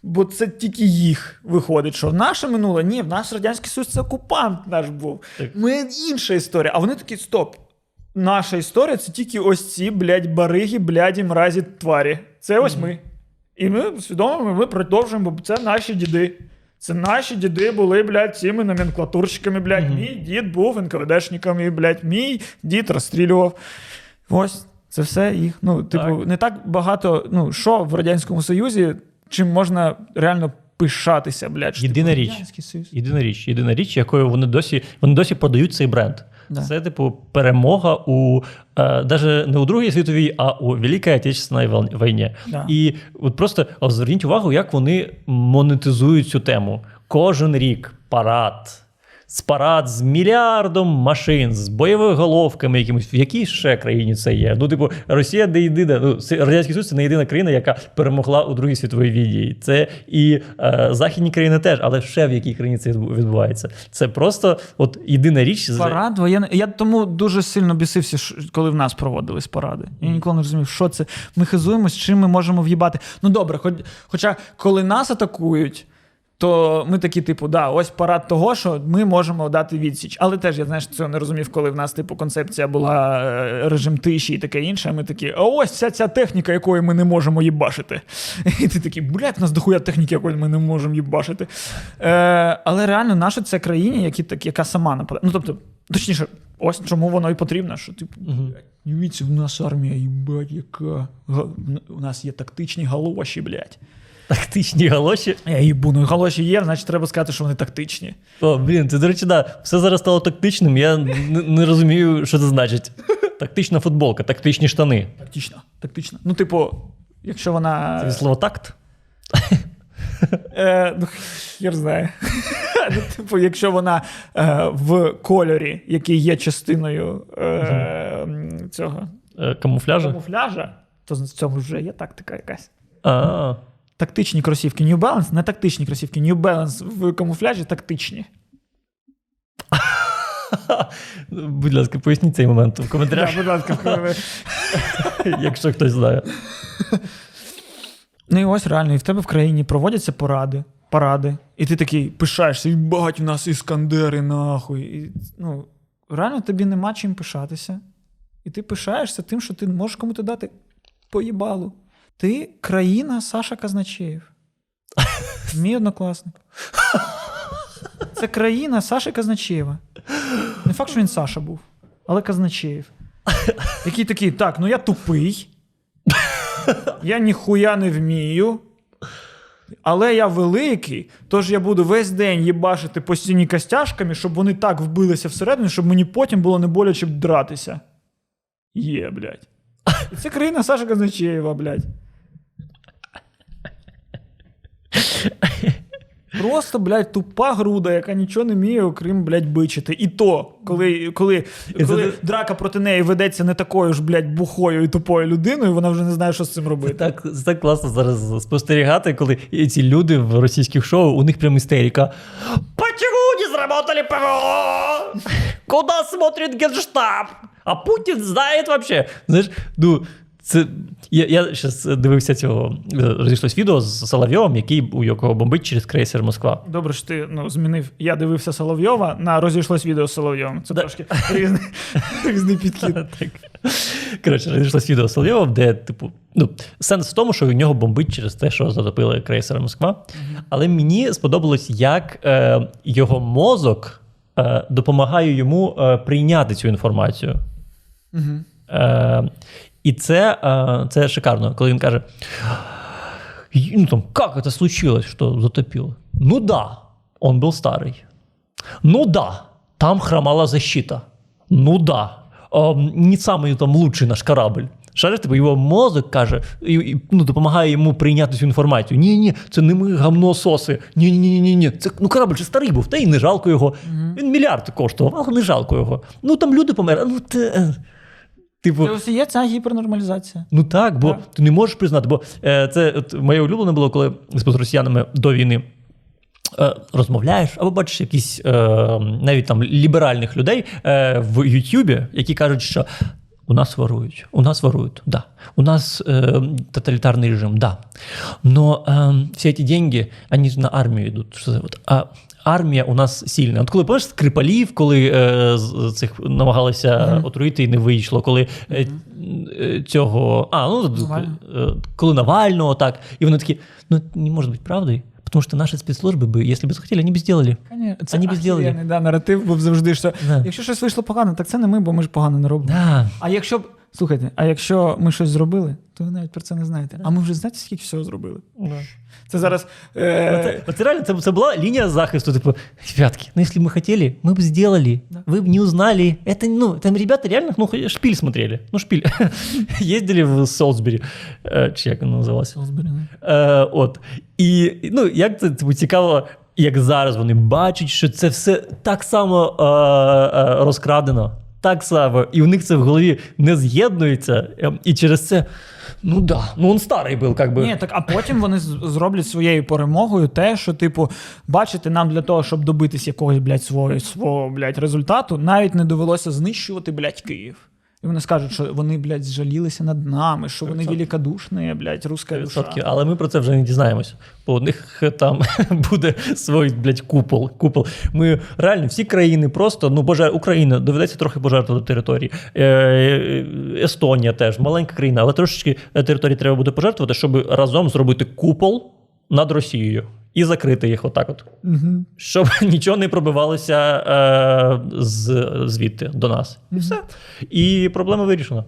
бо це тільки їх виходить, що наше минуле, ні, в нас Радянський Союз це окупант наш був. Так. Ми інша історія. А вони такі: стоп. Наша історія це тільки ось ці, блядь, бариги, бляді, мразі, тварі. Це ось ми. І ми свідомо ми продовжуємо, бо це наші діди. Це наші діди були, блядь, цими номенклатурщиками, блядь. Мій дід був НКВДшником, і, блядь, мій дід розстрілював. Ось, це все їх. Ну, типу, Так. не так багато. Ну, що в Радянському Союзі, чим можна реально пишатися, блядь. що, Єдина типу, річ. Радянський Союз. Єдина річ, єдина річ, якою вони досі вони досі продають цей бренд. Да. Це, типу, перемога у е, навіть не у Другій світовій, а у Великій Отечественній війні. Да. І от просто зверніть увагу, як вони монетизують цю тему. Кожен рік парад. З парад з мільярдом машин, з бойовими головками якимось. В якій ще країні це є? Ну, типу, Росія не єдина, ну, Радянський Союз це не єдина країна, яка перемогла у Другій світовій війні. Це і е, західні країни теж, але ще в якій країні це відбувається. Це просто от єдина річ. Парад воєнний. Я тому дуже сильно бісився, коли в нас проводились паради. Я ніколи не розумів, що це. Ми хизуємось, чим ми можемо в'їбати. Ну добре, хоч, хоча коли нас атакують. То ми такі, типу, да, ось парад того, що ми можемо дати відсіч. Але теж я знаєш, цього не розумів, коли в нас, типу, концепція була е, режим тиші і таке інше. А ми такі, а ось вся ця техніка, якою ми не можемо їбашити. *laughs* І ти такий, блядь, в нас дохуя техніки, якої ми не можемо їбашити. Е, але реально, наша це країні, які, так, яка сама нападає. Ну, тобто, точніше, ось чому воно і потрібно, що, типу, дивіться, у нас армія, їбать, яка. У нас є тактичні галоші, блядь. Тактичні галоші. Я їбу, ну галоші є, значить треба сказати, що вони тактичні. О, блін, це, до речі, да, все зараз стало тактичним. Я не, не розумію, що це значить. Тактична футболка, тактичні штани. Тактично. Тактично. Ну, типу, якщо вона. Це від слова такт. Е, ну, я знаю. *laughs* ну, типу, якщо вона е, в кольорі, який є частиною е, цього Е, Камуфляжа. камуфляжа, то в цьому вже є тактика якась. А, Тактичні кросівки New Balance, не тактичні кросівки. New Balance в камуфляжі тактичні. *laughs* будь ласка, поясніть цей момент в коментарях, будь ласка, *laughs* якщо хтось знає. Ну і ось реально, і в тебе в країні проводяться поради, паради, і ти такий пишаєшся, і бать, у нас іскандери, нахуй. І, ну, реально тобі нема чим пишатися. І ти пишаєшся тим, що ти можеш кому-то дати поїбалу. Ти країна Саша Казначеєв. *laughs* Мій однокласник. Це країна Саші Казначеєва. Не факт, що він Саша був, але Казначеєв. Який такий, так, ну я тупий. Я ніхуя не вмію. Але я великий, тож я буду весь день їбашити по стіні костяшками, щоб вони так вбилися всередину, щоб мені потім було не боляче дратися. Є, блядь. І це країна Саша Казначеєва, блядь. Просто, блядь, тупа груда, яка нічого не вміє, окрім, блядь, бичити. І то, коли, коли, це коли ти- драка проти неї ведеться не такою ж, блядь, бухою і тупою людиною, вона вже не знає, що з цим Це робити. так, це так класно зараз спостерігати, коли ці люди в російських шоу, у них прям істерика. Почему не сработали ПВО? Куда смотрит генштаб? А Путін знає вообще. Знаєш, ну. Це я, я зараз дивився цього е, розійшлось відео з Соловйовим, який у якого бомбить через крейсер Москва. Добре, що ти ну, змінив. Я дивився Соловйова на розійшлось відео з Соловйовим. Це трошки різний, *laughs* різний підхід. Так. Коротше, розійшлось відео з Соловйовим, де, типу, ну, сенс в тому, що у нього бомбить через те, що затопили крейсер Москва. Але мені сподобалось, як е, його мозок е, допомагає йому е, прийняти цю інформацію. Е, і це, е, це шикарно, коли він каже: «И, ну, там, как это случилось, что затопило? Ну да, он был старый. Ну да, там хромала защита. Ну да, ем, не самий там лучший наш корабль. Шариш, типу, його мозок каже, і, і, ну, допомагає йому прийняти цю інформацію. Ні, ні, це не ми гамнососи. Ні, ні, ні, ні, ні. Це ну корабль же старий був, та й не жалко його. Він мільярд коштував, але не жалко його. Ну там люди померли. Ну, те, е. типу, Це є ця гіпернормалізація. Ну так, бо Так. ти не можеш признати, бо е, це от, моє улюблене було, коли з росіянами до війни. е, Розмовляєш, або бачиш якісь е, навіть там ліберальних людей е, в Ютубі, які кажуть, що у нас ворують, у нас ворують, да. У нас е, тоталітарний режим, да. Но е, всі ці деньги, вони ж на армію йдуть. Що це? От, а армія у нас сильна. От коли пам'ятаєш Скрипалів, коли е, з цих намагалися отруїти і не вийшло, коли е, е, цього. А, ну е, коли Навального, так. І вони такі, ну не може бути правдою, тому що наші спецслужби би, якщо б захотіли, вони б зробили. Це Вони б зробили. да, наратив був завжди, що Да. якщо щось вийшло погано, так це не ми, бо ми ж погано не робимо. Да. А якщо б. Слухайте, а якщо ми щось зробили, то ви навіть про це не знаєте. А ми вже знаєте, скільки всього зробили? Це зараз. Е... Оце, оце реально це, це була лінія захисту. Типу, ребятки, ну если бы мы хотели, мы бы сделали. Вы бы не узнали. Это, ну, там ребята реально ну, шпиль смотрели. Ну, шпиль. *laughs* Ездили в Солсбері. Е, Чи як воно називалося? Солсбері, да. Е, от. І ну, як це типу, цікаво як зараз вони бачать, що це все так само е, е, розкрадено, так само, і в них це в голові не з'єднується. е, І через це, ну да, ну він старий був, як би. Ні, так а потім вони зроблять своєю перемогою те, що, типу, бачите, нам для того, щоб добитись якогось, блядь, свого, свого блядь, результату, навіть не довелося знищувати, блядь, Київ. І вони скажуть, що вони, блядь, жалілися над нами, що вони великодушні, блядь, руська душа. Але ми про це вже не дізнаємося. Бо у них там *laughs* буде свій, блядь, купол. купол. Ми реально всі країни просто, ну, боже, Україна доведеться трохи пожертвувати території. Е, е, Естонія теж маленька країна, але трошечки території треба буде пожертвувати, щоб разом зробити купол над Росією і закрити їх отак от. Угу. Щоб *laughs* нічого не пробивалося е, з, звідти до нас. І все. І проблема вирішена.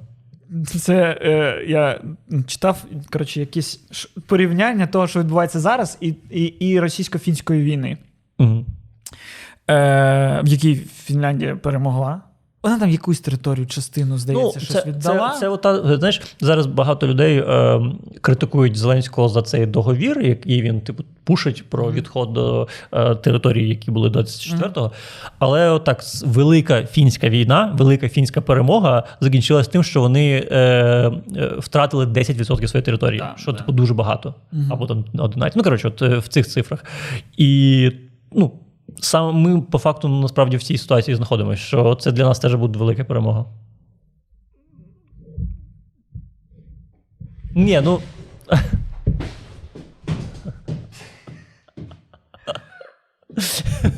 Це е, я читав коротше, якісь порівняння того, що відбувається зараз, і, і, і російсько-фінської війни, Угу. е, в якій Фінляндія перемогла. Вона там якусь територію, частину, здається, щось Ну, це, віддала. Це, це ота, знаєш, зараз багато людей е, критикують Зеленського за цей договір, який він типу пушить про відход до е, території, які були 24-го. Але отак велика фінська війна, велика фінська перемога закінчилась тим, що вони е, е, втратили 10% своєї території, Так, що да. типу дуже багато, або там 11. Ну коротше, от е, в цих цифрах. І ну. Саме ми по факту насправді в цій ситуації знаходимося, що це для нас теж буде велика перемога. Ні, ну.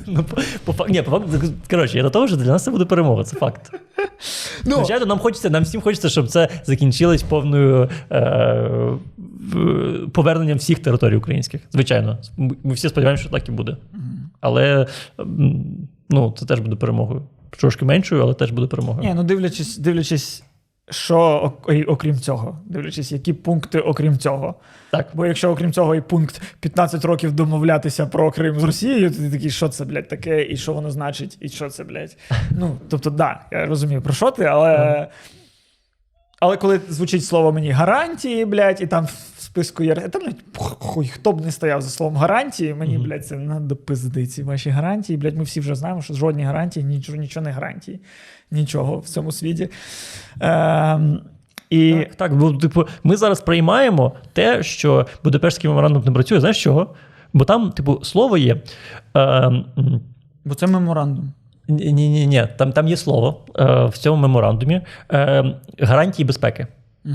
Ну по, по, ні, по факту, коротше, я до того, що для нас це буде перемога, це факт. Ну, Звичайно, нам хочеться, нам всім хочеться, щоб це закінчилось повною е, поверненням всіх територій українських. Звичайно, ми всі сподіваємося, що так і буде. Але ну, це теж буде перемогою. Трошки меншою, але теж буде перемогою. Ні, ну дивлячись, дивлячись, що окрім цього, дивлячись, які пункти окрім цього. Так. Бо якщо окрім цього і пункт 15 років домовлятися про Крим з Росією, то ти такий, що це, блядь, таке, і що воно значить, і що це, блядь. *laughs* Ну, тобто, да, я розумію, про що ти, але. Але коли звучить слово мені гарантії, блядь, і там в списку є. Та, блядь, хуй, хто б не стояв за словом гарантії, мені, блядь, це надо пизди ці ваші гарантії. Блядь, ми всі вже знаємо, що жодні гарантії, нічого, нічого не гарантії. Нічого в цьому світі. Ем, і Так, так, бо типу, ми зараз приймаємо те, що Будапештський меморандум не працює. Знаєш чого? Бо там, типу, слово є. Е, Бо це меморандум. ні, ні, ні, там, там є слово е, в цьому меморандумі е, гарантії безпеки. Угу.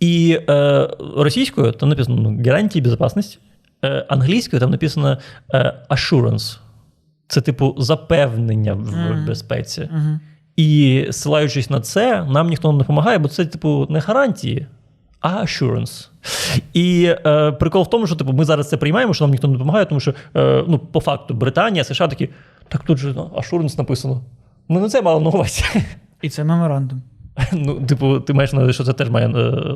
І е, російською там написано ну, гарантії безпечності, е, англійською там написано е, assurance. Це, типу, запевнення в Мгм. безпеці. Угу. І ссилаючись на це, нам ніхто не допомагає, бо це, типу, не гарантії, а assurance. І е, прикол в тому, що типу, ми зараз це приймаємо, що нам ніхто не допомагає, тому що е, ну, по факту Британія, США такі, так тут же ну, assurance написано. Ми не це мали на увазі. І це меморандум. *laughs* Ну, типу, ти маєш на увазі, що це теж має. е,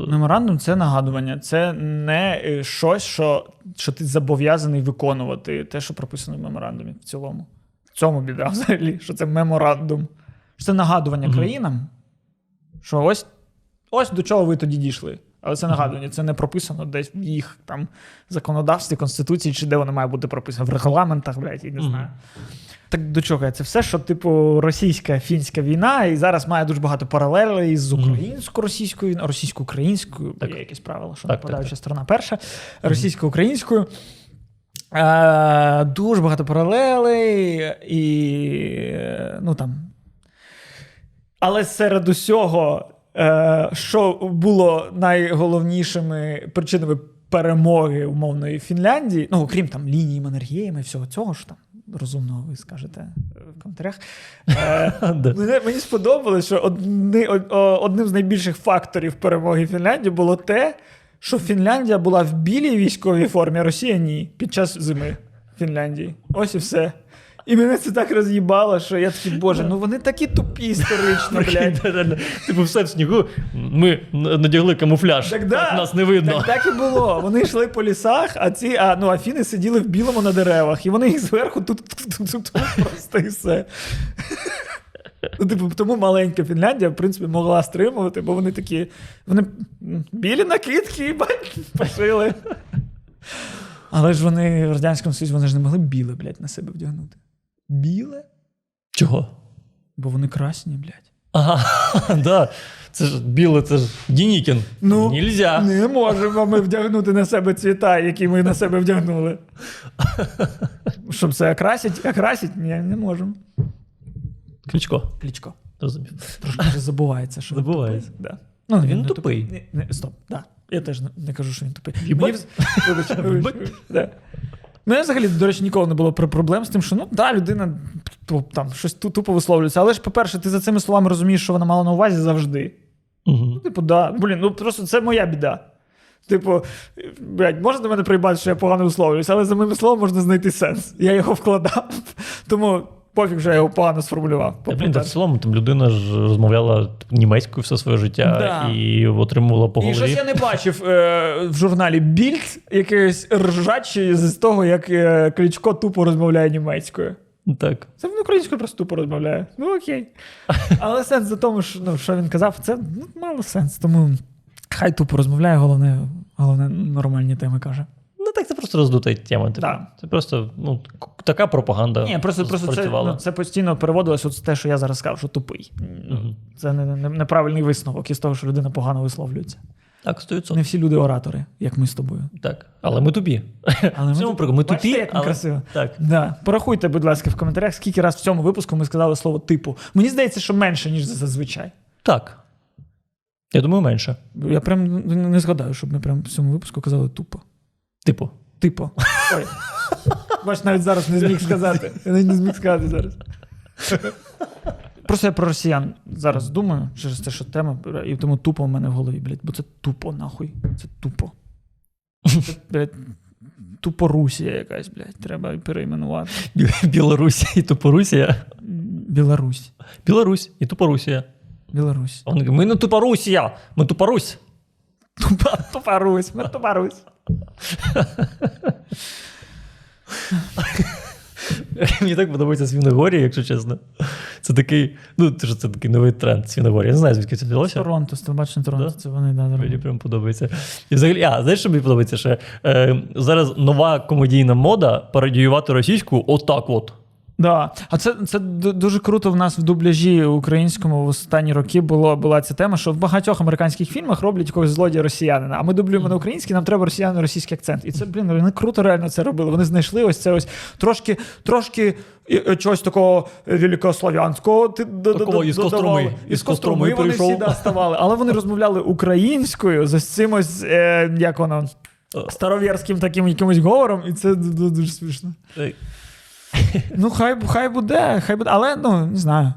Меморандум це нагадування. Це не е, щось, що, що ти зобов'язаний виконувати, те, що прописано в меморандумі в цілому. В цьому біда взагалі, що це меморандум. Що це нагадування Мгм. країнам, що ось, ось до чого ви тоді дійшли. Але це нагадування, це не прописано десь в їх там законодавстві, конституції, чи де воно має бути прописано, в регламентах, блядь, я не знаю. Так до чого? Це все, що, типу, російська фінська війна, і зараз має дуже багато паралелей з українсько-російською війною, російсько-українською, Так. є якісь правила, що нападаюча сторона перша, російсько-українською. Е, дуже багато паралелей, і ну там. Але серед усього, е, що було найголовнішими причинами перемоги умовної Фінляндії, ну окрім там лінії Маннергейма і всього цього, що там розумного ви скажете в коментарях. Е, *laughs* мені сподобалось, що одни, одним з найбільших факторів перемоги Фінляндії було те, що Фінляндія була в білій військовій формі, а Росія ні, під час зими Фінляндії. Ось і все. І мене це так роз'їбало, що я такий, боже, ну вони такі тупі історично, блядь. Типу, все в снігу. Ми надягли камуфляж, Так, да. так нас не видно. Так, так і було. Вони йшли по лісах, а ці а, ну, афіни сиділи в білому на деревах, і вони їх зверху тут, тут, тут, тут просто і все. Ну, типу, тому маленька Фінляндія, в принципі, могла стримувати, бо вони такі. Вони білі накидки, бать, пошили. Але ж вони в Радянському Союзі вони ж не могли біле, блядь, на себе вдягнути. Біле? Чого? Бо вони красні, блядь. Ага, *laughs* да. Це ж біле, це ж Дінікін. Ну, Нельзя. Не можемо ми вдягнути на себе цвіта, які ми на себе вдягнули. Щоб це окрасить, окрасить? Ні, не можемо. Кличко. Кличко. Розумів. Трошки вже забувається, що він Забувається. Да. Ну, Він не тупий. Ні, не, стоп, да. Я теж не, не кажу, що він тупий. Мені вз- *laughs* Вибач, вибач, вибач. Да. Ну, я взагалі, до речі, ніколи не було про- проблем з тим, що ну да, людина там щось тупо висловлюється. Але ж, по-перше, ти за цими словами розумієш, що вона мала на увазі завжди. Угу. Типу, да. Блін, ну просто це моя біда. Типу, блядь, можна мене приймати, що я погано висловлююся, але за моїм словом можна знайти сенс. Я його вкладав, тому пофіг, що я його погано сформулював. Та, блін, та в цілому там людина ж розмовляла німецькою все своє життя Да. і отримувала по І голові. щось я не бачив е, в журналі Більд якоїсь ржачі з того, як е, Кличко тупо розмовляє німецькою. Так. Це він українською просто тупо розмовляє. Ну окей. Але сенс за тому, що, ну, що він казав, це ну, мало сенс. Тому хай тупо розмовляє, головне, головне нормальні теми каже. Ну так це просто роздута тема. Типу. Да. Це просто ну, така пропаганда. Ні, просто, просто це, ну, це постійно переводилось от те, що я зараз сказав, що тупий. Мгм. Це не, не, неправильний висновок із того, що людина погано висловлюється. Так, 100%. Не всі люди оратори, як ми з тобою. Так. Але ми тупі. Але цьому прикол. Ми тупі, як але... красиво. Так. Да. Порахуйте, будь ласка, в коментарях, скільки раз в цьому випуску ми сказали слово типу. Мені здається, що менше, ніж зазвичай. Так. Я думаю, менше. Я прям не згадаю, щоб ми прям в цьому випуску казали тупо. Типу. Типу. Ой. Бач, навіть зараз не зміг сказати. Я навіть не зміг сказати зараз. Просто я про росіян зараз думаю, через те, що тема, і тому тупо в мене в голові, блядь, бо це тупо, нахуй. Це тупо. Це, блядь, тупо Русія якась, блядь, треба перейменувати. Білорусь і Тупорусія. Білорусь. Білорусь і Тупорусія. Білорусь. Ми не Тупорусія, ми Тупорусь. Тупа, тупа Русь, ми тупа Русь. *laughs* Мені так подобається Свіногорія, якщо чесно. Це такий, ну, це це такий новий тренд Свіногорія. Я не знаю, звідки це взялося. Торонто, з телебачення Торонто, Да? це вони да, Мені прям подобається. І взагалі, а знаєш, що мені подобається? ще? е, зараз нова комедійна мода пародіювати російську отак от. Да. А це, це дуже круто в нас в дубляжі українському в останні роки було, була ця тема, що в багатьох американських фільмах роблять якогось злодія росіянина. А ми дублюємо на український, нам треба росіяни російський акцент. І це, блін, вони круто реально це робили. Вони знайшли ось це ось трошки, трошки е, е, чогось такого великослов'янського. Такого із. Костроми. Із Костроми вони всі да, ставали. Але вони розмовляли українською за цим ось, е, як воно, старовірським таким якимось говором, і це дуже смішно. Ну, хай, хай буде, хай буде. Але ну, не знаю.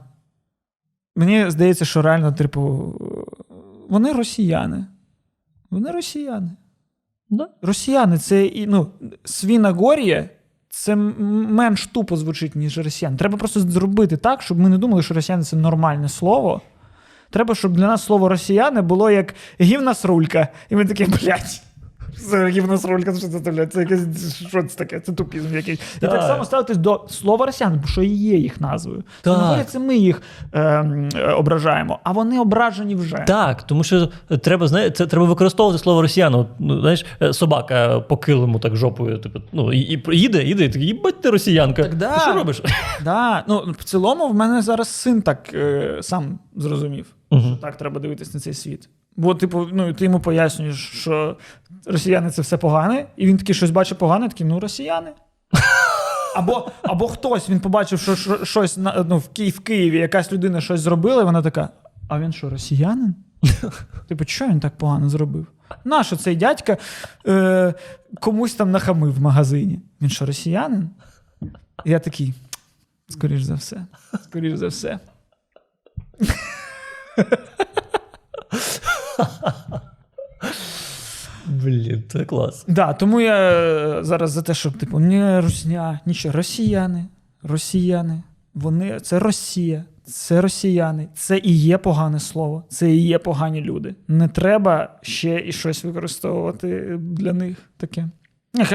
Мені здається, що реально, типу, вони росіяни. Вони росіяни. Да. Росіяни це і, ну, Свінагорія це менш тупо звучить, ніж росіяни. Треба просто зробити так, щоб ми не думали, що росіяни це нормальне слово. Треба, щоб для нас слово росіяни було як гівнасрулька. І ми такі, блядь. Це гівнасрулька, що це, якесь що це таке? Це тупізм якийсь. І так Так. само ставитись до слова росіяни, бо що і є їх назвою. Так. Це ми їх е, е, ображаємо, а вони ображені вже. Так, тому що треба знає, це треба використовувати слово росіян. Ну, знаєш, е, собака по килиму так жопою, типу, ну, і, їде, їде, і такий, їбать ти росіянка. Так да. Ти що робиш? *laughs* Да, ну в цілому в мене зараз син так е, сам зрозумів, Мгм. що так треба дивитись на цей світ. Бо, типу, ну ти йому пояснюєш, що росіяни це все погане, і він такий щось бачить погане, такий, ну росіяни. *laughs* Або, або хтось він побачив, що, що щось ну, в, Ки- в Києві якась людина щось зробила, і вона така: а він що, росіянин? *laughs* Типу, що він так погано зробив? Нащо цей дядька е, комусь там нахамив в магазині? Він що, росіянин? Я такий. Скоріш за все. Скоріш за все. *laughs* Блін, це клас. Да, тому я е, зараз за те, щоб типу, не русня, нічого. Росіяни. Росіяни. Вони це Росія, це росіяни. Це і є погане слово, це і є погані люди. Не треба ще і щось використовувати для них таке. Ні,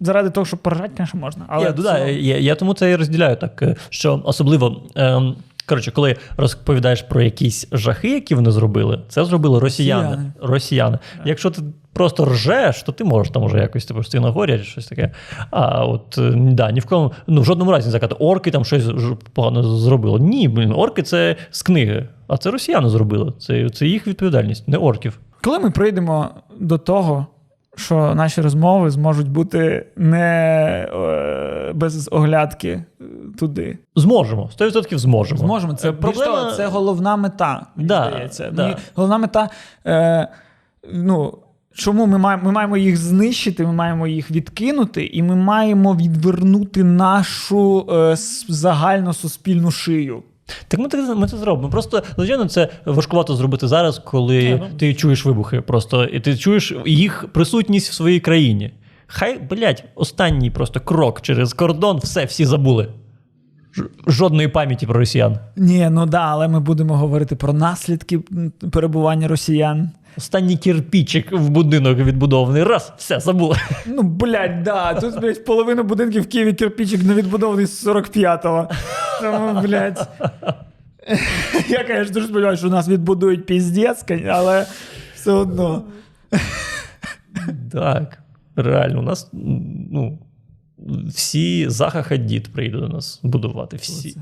заради того, щоб поражати, звісно, можна. Але я, в да, я, я тому це і розділяю так, е, що особливо ем, Коротше, коли розповідаєш про якісь жахи, які вони зробили, це зробили росіяни. Росіяни. Росіяни. Якщо ти просто ржеш, то ти можеш там уже якось типу, стіна горять, щось таке. А от е, да, ні в кому, ну в жодному разі не сказати, орки там щось погано зробили. Ні, блін, орки це з книги. А це росіяни зробили. Це, це їх відповідальність, не орків. Коли ми прийдемо до того, що наші розмови зможуть бути не е, без оглядки туди. Зможемо, 100% зможемо. Зможемо. Це Е, проблема, проблема- це головна мета. Мені Да, здається. да. Мені- головна мета. Е, ну, чому ми маємо, ми маємо їх знищити, ми маємо їх відкинути, і ми маємо відвернути нашу е, загальну суспільну шию. Так ми, це- ми це зробимо. Просто, звичайно, це важкувато зробити зараз, коли Ні, ну. ти чуєш вибухи просто, і ти чуєш їх присутність в своїй країні. Хай, блядь, останній просто крок через кордон, все, всі забули. Жодної пам'яті про росіян. Ні, ну да, але ми будемо говорити про наслідки перебування росіян. Останній кирпічик в будинок відбудований. Раз, все, забули. Ну, блядь, да. Тут, блядь, половина будинків в Києві кирпичик не відбудований з 45-го. Тому, блядь. Я, конечно, дуже сподіваюся, що нас відбудують піздець, але все одно. Так, реально, у нас ну, всі Заха Хадід прийде до нас будувати. Всі.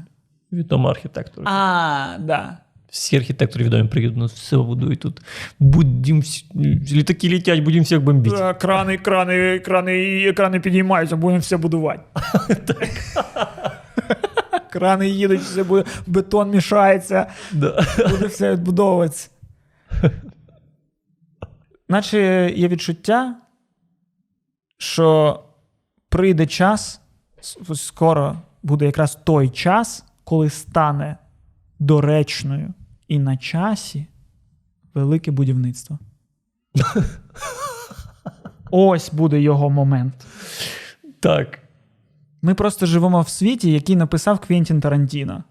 Відомо архітектори. А, да. Всі архітектори відомі приїдуть, ну все будують тут. Будем літаки літять, будемо всіх бомбити. Крани, крани, крани, крани підіймаються, будемо все будувати. *laughs* *laughs* Крани їдуть, все буде, бетон мішається. Да. буде все відбудовуватися. *laughs* Наче є відчуття, що прийде час, скоро буде якраз той час, коли стане доречною і на часі велике будівництво. *laughs* Ось буде його момент. Так. Ми просто живемо в світі, який написав Квентін Тарантіно.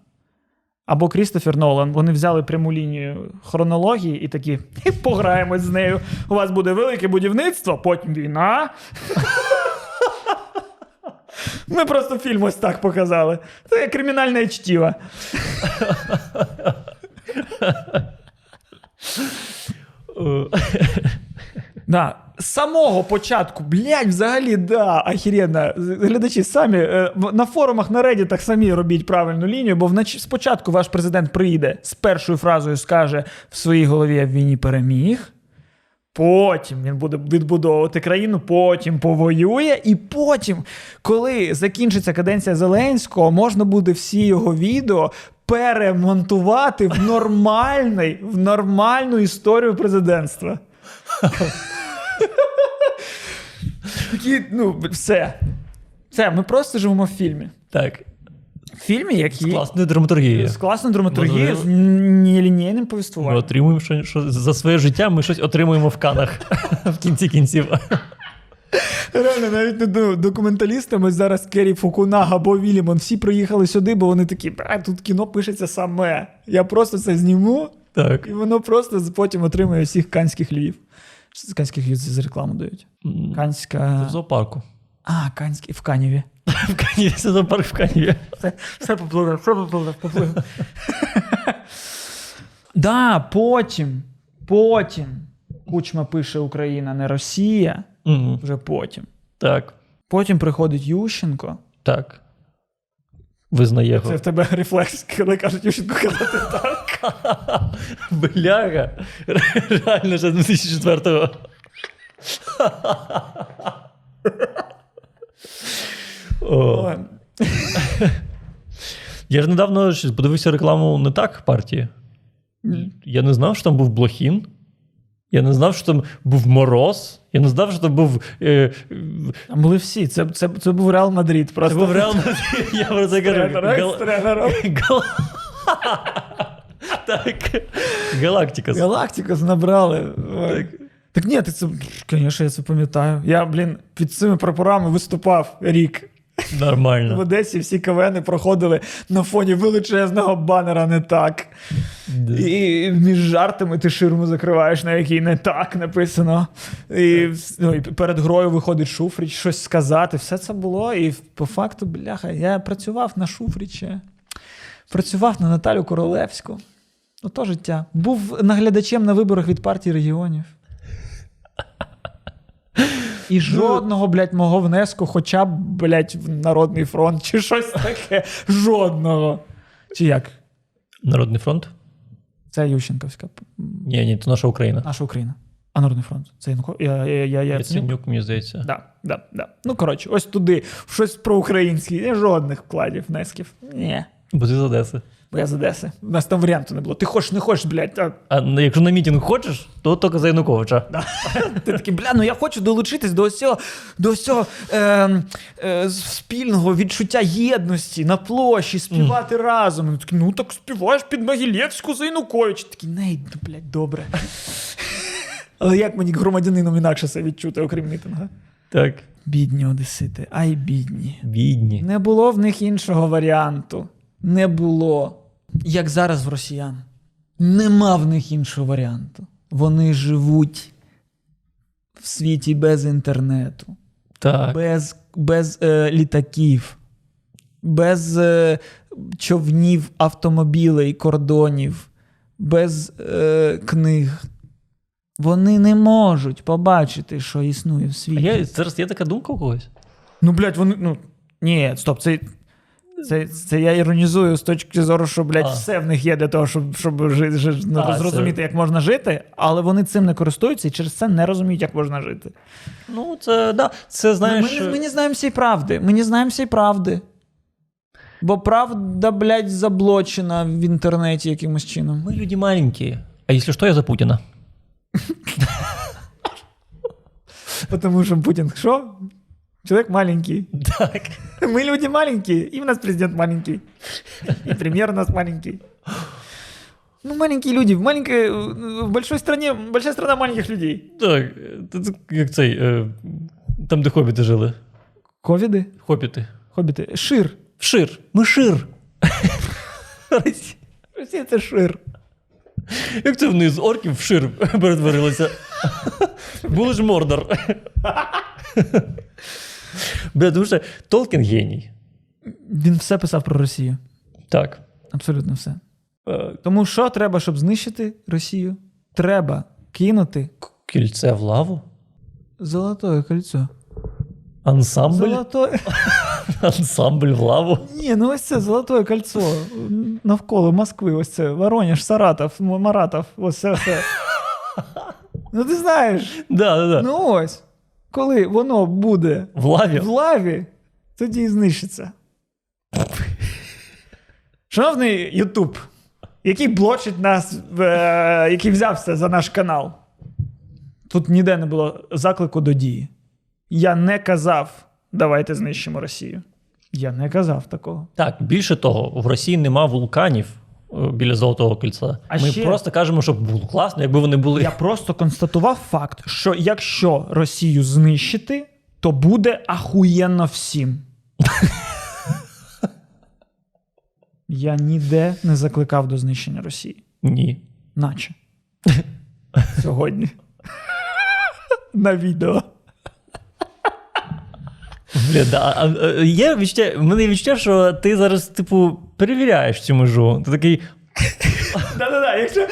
Або Крістофер Нолан. Вони взяли пряму лінію хронології і такі пограємось з нею. У вас буде велике будівництво, потім війна. Ми просто фільм ось так показали. Це як кримінальне чтіво. *laughs* Да. З самого початку, блядь, взагалі, да, ахіренно. Глядачі самі е, на форумах на Reddit самі робіть правильну лінію, бо внач... спочатку ваш президент прийде з першою фразою скаже в своїй голові я в війні переміг. Потім він буде відбудовувати країну, потім повоює, і потім, коли закінчиться каденція Зеленського, можна буде всі його відео перемонтувати в нормальний, в нормальну історію президентства. Такі, ну, все. Все, ми просто живемо в фільмі. Так. В фільмі, який Класна драматургія. з класною драматургією, Ну, з нелінійним Ми отримуємо що, що за своє життя ми щось отримуємо в канах *laughs* в кінці кінців. Реально, навіть не думаю, документалістами зараз Керрі Фукунага або Вільямон всі приїхали сюди, бо вони такі, а тут кіно пишеться саме. Я просто це зніму, Так. і воно просто потім отримує всіх канських львів. Що це канських львів за рекламу дають? Канська. В зоопарку. А, канський в Каніві. *laughs* В Каніві, це зоопарк в Каніві. Все, все попливе, все попливе, попливе. *laughs* да, потім, потім. Кучма пише Україна, не Росія. Вже потім. Так. Потім приходить Ющенко. Так. Визнає Це в тебе рефлекс, коли кажуть Ющенко казати так. *laughs* Бляга. Реально, ще 2004-го. О. *laughs* Я ж недавно подивився рекламу не так партії. Я не знав, що там був Блохін. Я не знав, що там був Мороз. Я не знав, що там був. Е, Там були всі. Це, це, це був Реал Мадрид. це Просто був реально. *laughs* Я про це кажу. Гал-. *laughs* Гал- Так. Галактика. Галактикос набрали. Так. Так ні, ти це, звісно, я це пам'ятаю. Я, блін, під цими прапорами виступав рік. Нормально. В Одесі всі кавени проходили на фоні величезного банера не так. Да. І між жартами ти ширму закриваєш, на якій не так написано. І, ну, і перед грою виходить Шуфріч, щось сказати. Все це було. І по факту, бляха, я працював на Шуфріча. Працював на Наталю Королевську. Ото життя. Був наглядачем на виборах від партії регіонів. І жодного, блядь, мого внеску, хоча б, блядь, в Народний фронт чи щось таке. Жодного. Чи як? Народний фронт? Це Ющенківська. Ні, ні, це наша Україна. Наша Україна. А Народний фронт. Це. Я, я, я, я, Яценюк, мені здається. Да, да, да. Ну, коротше, ось туди, щось проукраїнське, жодних вкладів, внесків. Ні. Бо ти з Одеси. Бо я з Одеси. У нас там варіанту не було. Ти хочеш, не хочеш, блядь. А, А якщо на мітинг хочеш, то тільки за Януковича. да. *laughs* Ти такий, бля, ну я хочу долучитись до ось цього, до цього е, е, спільного відчуття єдності на площі, співати разом. І такий, ну так співаєш під Могилєвську за Янукович. Такий, не, ну, блядь, добре. *laughs* Але як мені громадянином інакше це відчути, окрім мітинга? Так. Бідні одесити, ай бідні. Бідні. Не було в них іншого варіанту. Не було. Як зараз в росіян. Нема в них іншого варіанту. Вони живуть в світі без інтернету, Так. без, без е, літаків, без е, човнів, автомобілей, кордонів, без е, книг. Вони не можуть побачити, що існує в А світі. я, зараз є така думка у когось? Ну, блядь, вони. Ну, ні, стоп, це. Це, це я іронізую з точки зору, що, блядь, А. все в них є для того, щоб, щоб жи, жи, ну, А, зрозуміти, це- як можна жити, але вони цим не користуються і через це не розуміють, як можна жити. Ну, це да. Це знаєш. ми, не, ми не знаємо всієї правди. Ми не знаємо всієї правди. Бо правда, блядь, заблочена в інтернеті якимось чином. Мы люди маленькие. А если что, я за Путина. *laughs* Тому що Путін що? Чоловік маленький. Так. *laughs* Мы люди маленькие, и у нас президент маленький. И премьер у нас маленький. Ну, маленькие люди. В маленькой, в большой стране, большая страна маленьких людей. Так, це- це як цей. Е, там, де хобіти жили. Ковіди? Хобіти. Хобіти. Шир. Шир. Ми шир. *laughs* Росія це шир. Як це вони з орків в шир *laughs* перетворилися? Були ж Мордор. Бля, тому що Толкін геній. Він все писав про Росію. Так. Абсолютно все. Е, Тому що треба, щоб знищити Росію? Треба кинути Кільце в лаву. золотое кольцо. Ансамбль. Золотое. *laughs* Ансамбль в лаву. Ні, ну ось це золотое кольцо навколо Москви. Ось це Воронеж, Саратов, М- Маратов. Ось це все. *laughs* Ну ти знаєш. Да, да, да. Ну ось, коли воно буде В лаві. в лаві, тоді і знищиться. Шановний Ютуб, який блочить нас, е, який взявся за наш канал. Тут ніде не було заклику до дії. Я не казав, давайте знищимо Росію. Я не казав такого. Так, більше того, в Росії нема вулканів біля Золотого кільця. А Ми ще- просто кажемо, що було класно, якби вони були. Я просто констатував факт, що якщо Росію знищити, то буде ахуєнно всім. Я ніде не закликав до знищення Росії. Ні. Наче. Сьогодні. На відео. Бля, да. Є відчуття, в мене відчуття, що ти зараз, типу, перевіряєш цю межу. Ти такий. Да-да-да, якщо.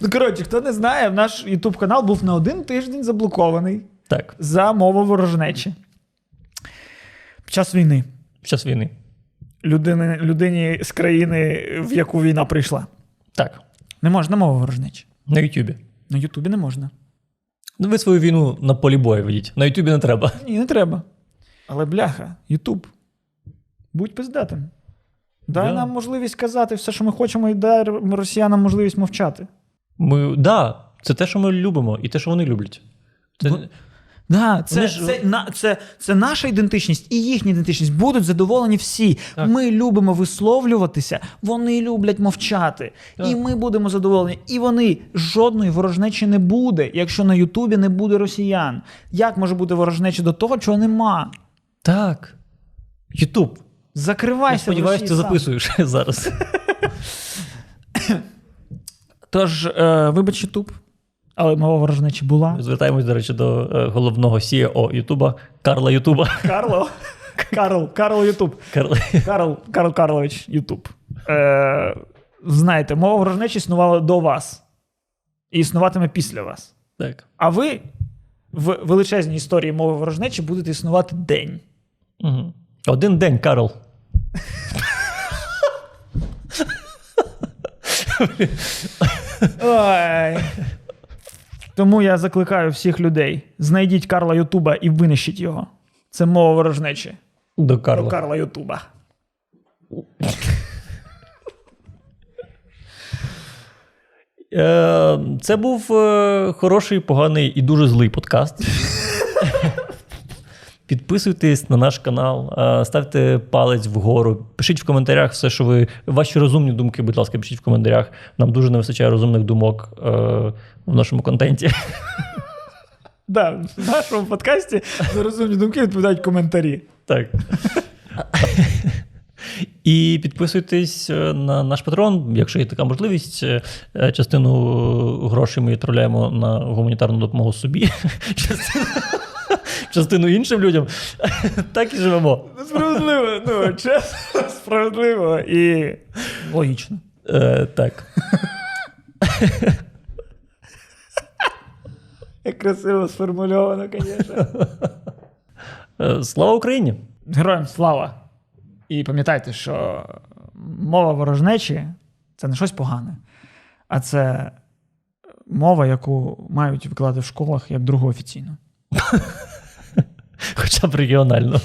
Ну, коротше, хто не знає, наш YouTube канал був на один тиждень заблокований Так, за мову ворожнечі. Під час війни. під час війни. Людини, людині з країни, в яку війна прийшла. Так, Не можна мова ворожнечі. на Ютубі. На Ютубі не можна. Ну, ви свою війну на полі бою ведіть. На Ютубі не треба. Ні, не треба. Але бляха, Ютуб. Будь пиздатим. Дай Да. нам можливість казати все, що ми хочемо, і дай росіянам можливість мовчати. Ми, да, це те, що ми любимо, і те, що вони люблять. Це, Бо- Да, це, ж- це, на, це, це наша ідентичність і їхня ідентичність. Будуть задоволені всі. Так. Ми любимо висловлюватися, вони люблять мовчати. Так. І ми будемо задоволені. І вони жодної ворожнечі не буде, якщо на Ютубі не буде росіян. Як може бути ворожнечі до того, чого нема? так. Ютуб. Закривайся. Я сподіваюся, ти сам. записуєш *laughs* зараз. *coughs* Тож, е, вибач, Ютуб, але мова ворожнечі була. Звертаємось, до речі, до е, головного CEO Ютуба Карла Ютуба. Карло, Карл, Карл Ютуб. Карл. Карл, Карл Карлович Ютуб. Е, знаєте, мова ворожнечі існувала до вас і існуватиме після вас. Так. А ви в величезній історії мови ворожнечі будете існувати день. Угу. Один день, Карл. Ой. Тому я закликаю всіх людей: знайдіть Карла Ютуба і винищіть його. Це мова ворожнечі. До Карла. До Карла. Ютуба. Е, Це був е, хороший, поганий і дуже злий подкаст. Підписуйтесь на наш канал, е, ставте палець вгору, пишіть в коментарях все, що ви. Ваші розумні думки, будь ласка, пишіть в коментарях. Нам дуже не вистачає розумних думок в нашому контенті. Да, в нашому подкасті за розумні думки відповідають коментарі. Так. І підписуйтесь е, на наш патрон, якщо є така можливість. Е, Частину грошей ми відправляємо на гуманітарну допомогу собі, *laughs* частину, частину іншим людям. Так і живемо. Справедливо, ну, чесно, справедливо і логічно. Е, Так. Як красиво сформульовано, звісно. Е, Слава Україні! Героям слава! І пам'ятайте, що мова ворожнечі це не щось погане, а це мова, яку мають викладати в школах як другу офіційну. Хоча б регіонально.